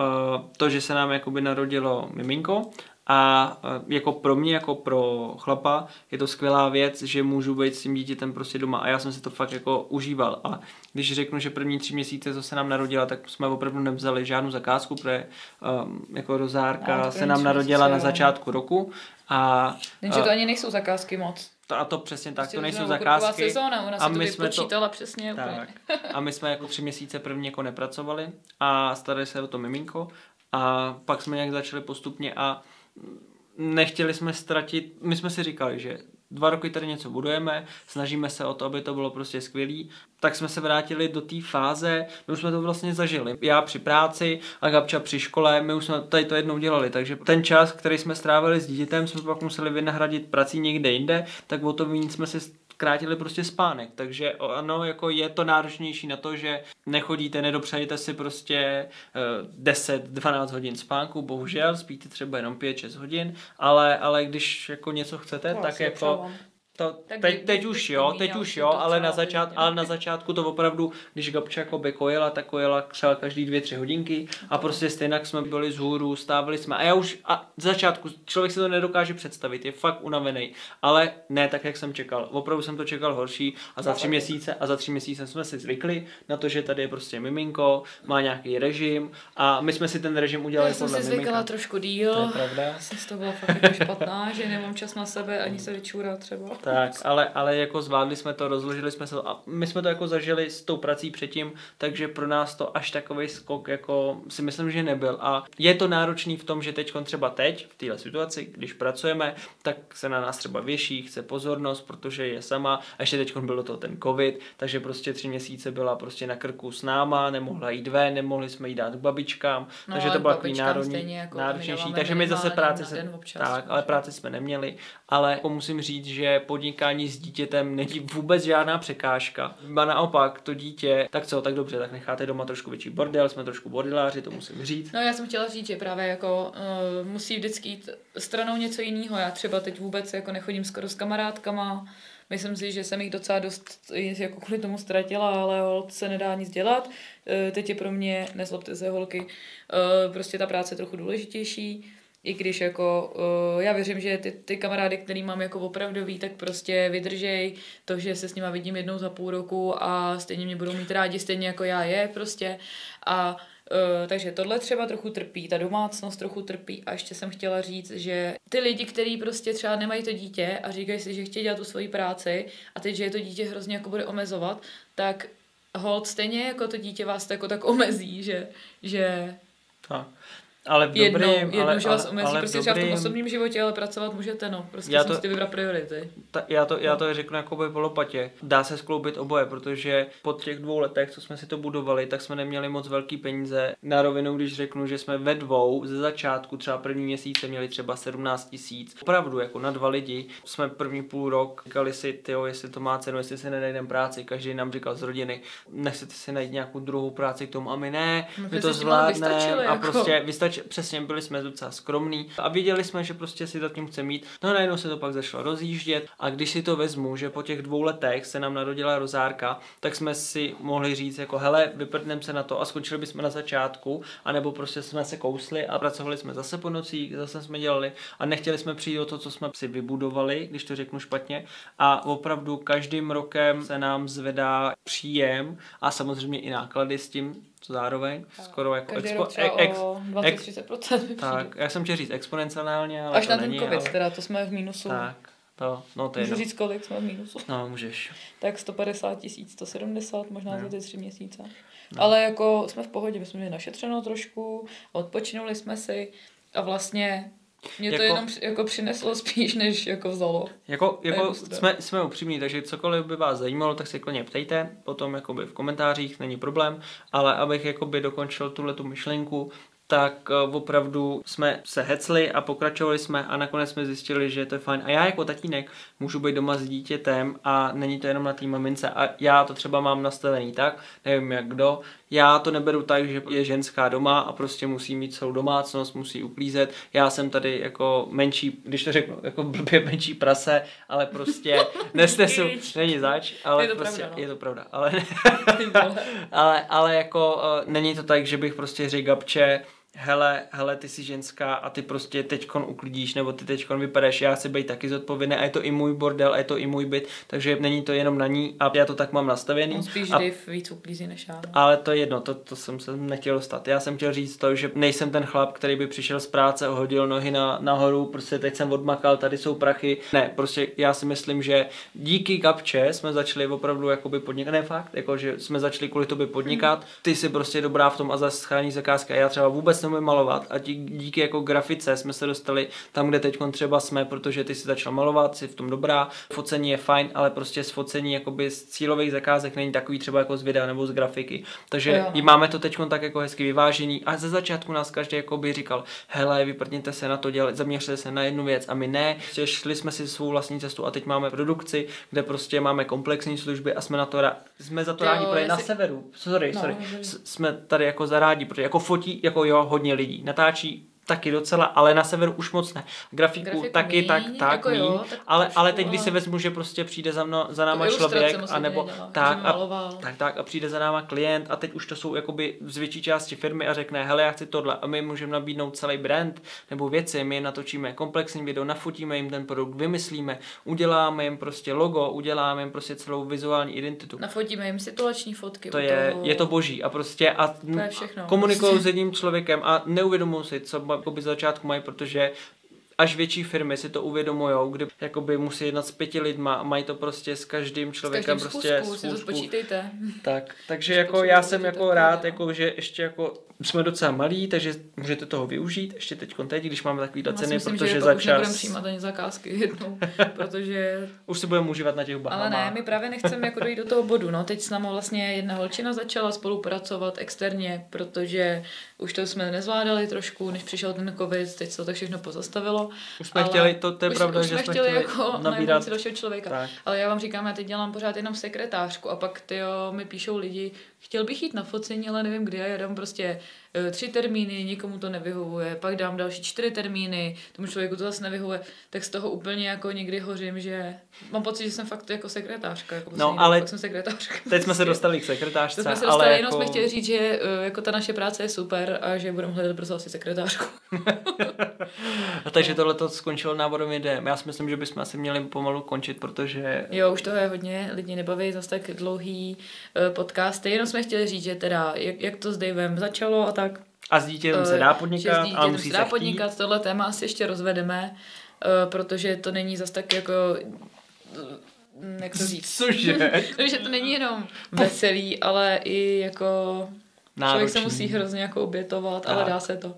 B: to, že se nám jakoby narodilo miminko a uh, jako pro mě, jako pro chlapa, je to skvělá věc, že můžu být s tím dítětem prostě doma a já jsem si to fakt jako užíval. A když řeknu, že první tři měsíce, co se nám narodila, tak jsme opravdu nevzali žádnou zakázku, protože um, jako
A: No,
B: rozárka
A: to
B: se nám narodila na
A: jo.
B: začátku roku a,
A: Jenže to ani nejsou zakázky moc.
B: to, a to přesně tak,
A: Prostě
B: to nejsou zakázky.
A: Sezóna, ona
B: a my jsme to-
A: přesně
B: Tak.
A: úplně.
B: A my jsme jako tři měsíce první jako nepracovali a starali se o to miminko a pak jsme nějak začali postupně a nechtěli jsme ztratit, my jsme si říkali, že dva roky tady něco budujeme, snažíme se o to, aby to bylo prostě skvělý, tak jsme se vrátili do té fáze, my už jsme to vlastně zažili. Já při práci a Gabča při škole, my už jsme tady to jednou dělali, takže ten čas, který jsme strávili s dítětem, jsme pak museli vynahradit prací někde jinde, tak o to víc jsme si zkrátili prostě spánek, takže ano, jako je to náročnější na to, že nechodíte, nedopřejete si prostě uh, 10-12 hodin spánku, bohužel, spíte třeba jenom 5-6 hodin, ale, ale když jako něco chcete,
A: To
B: tak jako. To,
A: Tak
B: teď, teď už jo,
A: to
B: teď už jo,
A: to
B: ale na, začát, ale na začátku to opravdu, když Gabča jakoby kojela, tak kojela třeba každý dvě, tři hodinky a prostě stejně jsme byli z hůru, stávali jsme a já už a z začátku člověk si to nedokáže představit, je fakt unavený, ale ne tak, jak jsem čekal. Opravdu jsem to čekal horší a za
A: Já
B: tři měsíce a za tři měsíce jsme si zvykli na to, že tady je prostě miminko, má nějaký režim a my jsme si ten režim udělali
A: Já jsem
B: podle
A: si zvykala
B: miminka.
A: trošku
B: To
A: díl.
B: je pravda.
A: Jsem z toho byla fakt jako špatná, že nemám čas na sebe ani se vyčůrat třeba.
B: Tak, ale, ale jako zvládli jsme to, rozložili jsme se to a my jsme to jako zažili s tou prací předtím, takže pro nás to až takový skok jako si myslím, že nebyl. A je to náročný v tom, že teď třeba teď, v téhle situaci, když pracujeme, tak se na nás třeba věší, chce pozornost, protože je sama a ještě teď byl toho ten covid, takže prostě tři měsíce byla prostě na krku s náma, nemohla jít ven, nemohli jsme jí dát k babičkám,
A: No,
B: takže to bylo takový národní,
A: jako
B: náročnější. Takže my zase
A: na
B: se, tak, ale práci jsme neměli, ale jako musím říct, že podnikání s dítětem není vůbec žádná překážka. A naopak, to dítě, tak co, tak dobře, tak necháte doma trošku větší bordel, jsme trošku bordeláři, to musím říct.
A: No já jsem chtěla říct, že právě jako uh, musí vždycky jít stranou něco jiného. Já třeba teď vůbec jako nechodím skoro s kamarádkama, Myslím si, že jsem jich docela dost jako kvůli tomu ztratila, ale hold se nedá nic dělat. Eh, Teď je pro mě, nezlobte se holky, eh, prostě ta práce trochu důležitější. I když jako, uh, já věřím, že ty, ty kamarády, který mám jako opravdový, tak prostě vydržej to, že se s nima vidím jednou za půl roku a stejně mě budou mít rádi, stejně jako já je prostě. A Uh, takže tohle třeba trochu trpí, ta domácnost trochu trpí a ještě jsem chtěla říct, že ty lidi, kteří prostě třeba nemají to dítě a říkají si, že chtějí dělat tu svoji práci a teď, že je to dítě hrozně jako bude omezovat, tak hold stejně jako to dítě vás to jako tak omezí, že, že
B: Tak. Ale v
A: jednou,
B: dobrým,
A: jednou
B: ale,
A: že vás
B: ale,
A: omezí
B: ale v
A: prostě třeba v tom
B: dobrým,
A: osobním životě, ale pracovat můžete, no. Prostě
B: Já
A: si
B: to-
A: musíte vybrat priority.
B: Ta, já, to, já to řeknu jako po lopatě. Dá se skloubit oboje, protože po těch dvou letech, co jsme si to budovali, tak jsme neměli moc velký peníze. Na rovinu, když řeknu, že jsme ve dvou ze začátku, třeba první měsíce měli třeba 17 tisíc. Opravdu, jako na dva lidi. Jsme první půl rok říkali si, tyjo, jestli to má cenu, jestli si nenajdeme práci. Každý nám říkal z rodiny, nechcete si najít nějakou druhou práci k tomu a my ne,
A: No,
B: my to zvládneme a
A: jako.
B: prostě vystačili zač- přesně byli jsme docela skromní a věděli jsme, že prostě si to tím chce mít. No najednou se to pak začalo rozjíždět a když si to vezmu, že po těch dvou letech se nám narodila rozárka, tak jsme si mohli říct jako hele, vyprdneme se na to a skončili bychom na začátku, anebo prostě jsme se kousli a pracovali jsme zase po nocích, zase jsme dělali a nechtěli jsme přijít o to, co jsme si vybudovali, když to řeknu špatně. A opravdu každým rokem se nám zvedá příjem a samozřejmě i náklady s tím zároveň. Skoro jako
A: Každý
B: expo-
A: třeba
B: ex-
A: o 20-30% mi
B: tak, já jsem chtěl říct exponenciálně, ale
A: Až
B: to
A: na ten
B: není,
A: covid,
B: ale...
A: teda to jsme v mínusu.
B: Tak, to, no to je
A: Můžu
B: jedno.
A: říct, kolik jsme v mínusu?
B: No, můžeš.
A: Tak 150 tisíc, 170 možná
B: No.
A: za ty tři měsíce. Ale jako jsme v pohodě, my jsme měli našetřeno trošku, odpočinuli jsme si a vlastně mě to
B: Jako-
A: jenom jako přineslo spíš, než jako vzalo.
B: Jako, jako jsme, jsme upřímní, takže cokoliv by vás zajímalo, tak se klidně ptejte, potom jakoby v komentářích, není problém, ale abych jakoby dokončil tuhle tu myšlenku, tak eh, opravdu jsme se hecli a pokračovali jsme a nakonec jsme zjistili, že to je fajn. A já jako tatínek můžu být doma s dítětem a není to jenom na té mamince. A já to třeba mám nastavený tak, nevím jak kdo, já to neberu tak, že je ženská doma a prostě musí mít celou domácnost, musí uklízet. Já jsem tady jako menší, když to řeknu, jako blbě menší prase, ale prostě nesnesu, není zač, ale
A: Je to
B: prostě
A: pravda, no.
B: je to pravda. Ale ale, ale jako uh, není to tak, že bych prostě řekl Gabče, hele, hele, ty jsi ženská a ty prostě teďkon uklidíš, nebo ty teďkon vypadáš, já chci být taky zodpovědný a je to i můj bordel, a je to i můj byt, takže není to jenom na ní a já to tak mám nastavený.
A: On spíš
B: a
A: Dave víc uklízí než já.
B: ale to je jedno, to, to jsem se nechtěl dostat. Já jsem chtěl říct to, že nejsem ten chlap, který by přišel z práce, hodil nohy na, nahoru, prostě teď jsem odmakal, tady jsou prachy. Ne, prostě já si myslím, že díky kapče jsme začali opravdu jakoby podnikat, ne fakt, jako že jsme začali kvůli tobě podnikat. Ty jsi prostě dobrá v tom a zase schání zakázka. Já třeba vůbec neumím malovat a dí, díky jako grafice jsme se dostali tam, kde teď třeba jsme, protože ty si začal malovat, jsi v tom dobrá, focení je fajn, ale prostě z focení jakoby z cílových zakázek není takový třeba jako z videa nebo z grafiky. Takže
A: Jo.
B: máme to teď tak jako hezky vyvážení a ze začátku nás každý jako by říkal, hele, vyprdněte se na to, dělat, zaměřte se na jednu věc a my ne. Prostě šli jsme si svou vlastní cestu a teď máme produkci, kde prostě máme komplexní služby a jsme na to rá- jsme za to
A: Jo,
B: rádi, protože na
A: jestli-
B: severu, sorry,
A: No,
B: sorry, s- jsme tady jako zarádi, protože jako fotí, jako jo, hodně lidí, natáčí taky docela, ale na severu už moc ne. Grafiku,
A: Grafiku
B: taky
A: míň,
B: tak, tak,
A: jako
B: míň,
A: jo, tak
B: ale,
A: trošku,
B: ale teď, když si vezmu, že prostě přijde za, mno, za náma člověk, anebo
A: dělat,
B: tak, a, tak, tak a přijde za náma klient a teď už to jsou jakoby z větší části firmy a řekne, hele, já chci tohle a my můžeme nabídnout celý brand nebo věci, my natočíme komplexní video, nafotíme jim ten produkt, vymyslíme, uděláme jim prostě logo, uděláme jim prostě celou vizuální identitu.
A: Nafotíme jim situační fotky.
B: To je,
A: toho.
B: je to boží a prostě a
A: Prostě.
B: s jedním člověkem a neuvědomují si, co jakoby z začátku mají, protože až větší firmy si to uvědomují, kdy jakoby musí jednat s pěti lidma a mají to prostě s každým
A: S
B: člověkem
A: každým
B: prostě
A: schůzku, si to spočítejte.
B: Tak, takže jako já jsem jako rád, jako, že ještě jako jsme docela malí, takže můžete toho využít ještě teď teď, když máme takový
A: Já si
B: ceny,
A: myslím,
B: protože
A: že
B: za čas
A: přijímat ani zakázky jednou, protože
B: už se budeme užívat na těch Bahamách.
A: Ale ne, my právě nechceme jako dojít do toho bodu. No, teď s námi vlastně jedna holčina začala spolupracovat externě, protože už to jsme nezvládali trošku, než přišel ten covid, teď se to tak všechno pozastavilo.
B: Už jsme
A: ale
B: chtěli, to, to je
A: už,
B: pravda,
A: už
B: že
A: jsme chtěli,
B: chtěli
A: jako
B: nabírat.
A: si dalšího člověka.
B: Tak.
A: Ale já vám říkám, já teď dělám pořád jenom sekretářku a pak ty mi píšou lidi, chtěl bych jít na focení, ale nevím kdy a já dám prostě eh, tři termíny, nikomu to nevyhovuje, pak dám další čtyři termíny, tomu člověku to zase nevyhovuje, tak z toho úplně jako někdy hořím, že mám pocit, že jsem fakt jako sekretářka. Jako dobu,
B: ale
A: jsem sekretářka.
B: Teď jsme se
A: Prostě.
B: dostali k
A: To
B: sekretářce,
A: jsme se
B: ale
A: dostali,
B: jako...
A: jenom jsme chtěli říct, že eh, jako ta naše práce je super a že budeme hledat brzo asi sekretářku.
B: A takže tohle to skončilo návodem ideem. Já si myslím, že bychom asi měli pomalu končit, protože
A: Jo, už toho je hodně, lidi nebaví zase tak dlouhý uh, podcasty, jenom jsme chtěli říct, že teda, jak, jak to s Davem začalo a tak.
B: a s dítětem se
A: eh,
B: dá
A: že
B: podnikat,
A: s
B: ale
A: dítětem
B: musí
A: se
B: se
A: dá
B: chtít.
A: podnikat, tohle téma asi ještě rozvedeme, uh, protože to není zase tak jako, mm, jak to říct,
B: Cože?
A: že to není jenom veselý, ale i jako člověk se
B: Náročný.
A: musí hrozně jako obětovat, ale
B: Tak.
A: dá se to.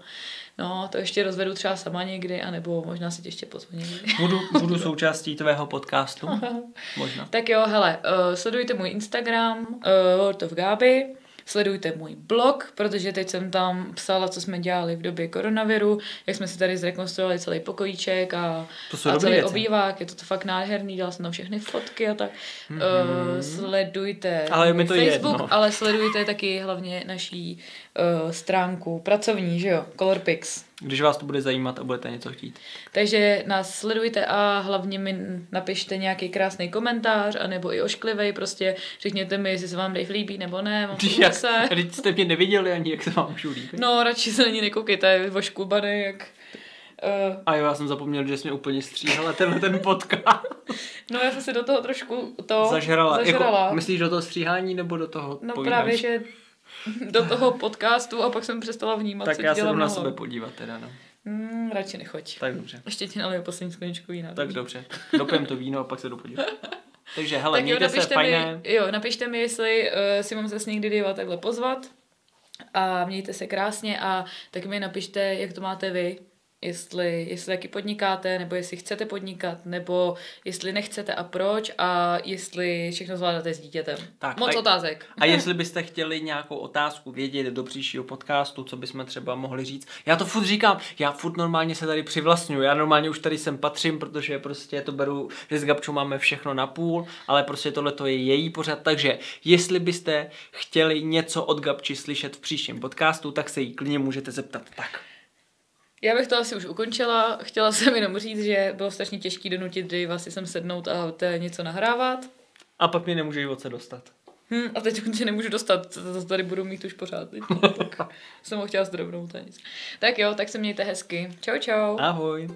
A: No, to ještě rozvedu třeba sama někdy, anebo možná si tě ještě pozvu někdy.
B: Budu, budu součástí tvého podcastu. Možná.
A: Tak jo, hele, uh, sledujte můj Instagram, uh, World of Gaby, Sledujte můj blog, protože teď jsem tam psala, co jsme dělali v době koronaviru, jak jsme si tady zrekonstruovali celý pokojíček a,
B: To
A: a celý
B: věci.
A: obývák. Je to, to fakt nádherný, dělala jsem tam všechny fotky a tak. Mm-hmm. Uh, sledujte.
B: Ale mi to
A: Facebook,
B: jedno.
A: ale sledujte taky hlavně naší uh, stránku pracovní, že jo, Colorpix.
B: Když vás to bude zajímat a budete něco chtít.
A: Takže nás sledujte a hlavně mi napište nějaký krásný komentář, anebo i ošklivej, prostě řekněte mi, jestli se vám Dave líbí nebo ne, mám
B: Jak,
A: se.
B: teď jste mě neviděli ani, jak se vám můžu líbit.
A: No, radši se na ní nekoukejte, je oškubaný, jak... Uh,
B: A jo, já jsem zapomněl, že jsi mě úplně stříhala tenhle ten podcast.
A: no, já jsem si do toho trošku to
B: zažrala.
A: zažrala.
B: Jako, myslíš do toho stříhání nebo do toho
A: no
B: povídač?
A: právě, že do toho podcastu a pak jsem přestala vnímat,
B: Tak
A: co
B: já se jdu na sebe podívat teda, no.
A: Hmm, radši nechoď.
B: Tak dobře.
A: Ještě ti naliju poslední skleničku vína.
B: Tak dobře. Dopijem to víno a pak se jdu podívat. Takže hele,
A: tak jo,
B: mějte se
A: napište,
B: fajné.
A: mi, jo, napište mi, jestli uh, si mám zase někdy diva takhle pozvat. A mějte se krásně a tak mi napište, jak to máte vy. Jestli, jestli taky podnikáte, nebo jestli chcete podnikat, nebo jestli nechcete a proč a jestli všechno zvládáte s dítětem.
B: Tak,
A: Moc
B: a-
A: otázek.
B: A jestli byste chtěli nějakou otázku vědět do příštího podcastu, co bychom třeba mohli říct. Já to furt říkám, já furt normálně se tady přivlastňuji, já normálně už tady sem patřím, protože prostě to beru, že s Gabčou máme všechno na půl, ale prostě tohle to je její pořad, takže jestli byste chtěli něco od Gabči slyšet v příštím podcastu, tak se jí klidně můžete zeptat. Tak.
A: Já bych to asi už ukončila. Chtěla jsem jenom říct, že bylo strašně těžké donutit Dave si sem sednout a té něco nahrávat.
B: A pak mě nemůže život se dostat.
A: Hm, a teď už se nemůžu dostat, to, to tady budu mít už pořád. Teď. tak jsem ho chtěla zdrobnout a nic. Tak jo, tak se mějte hezky. Čau, čau.
B: Ahoj.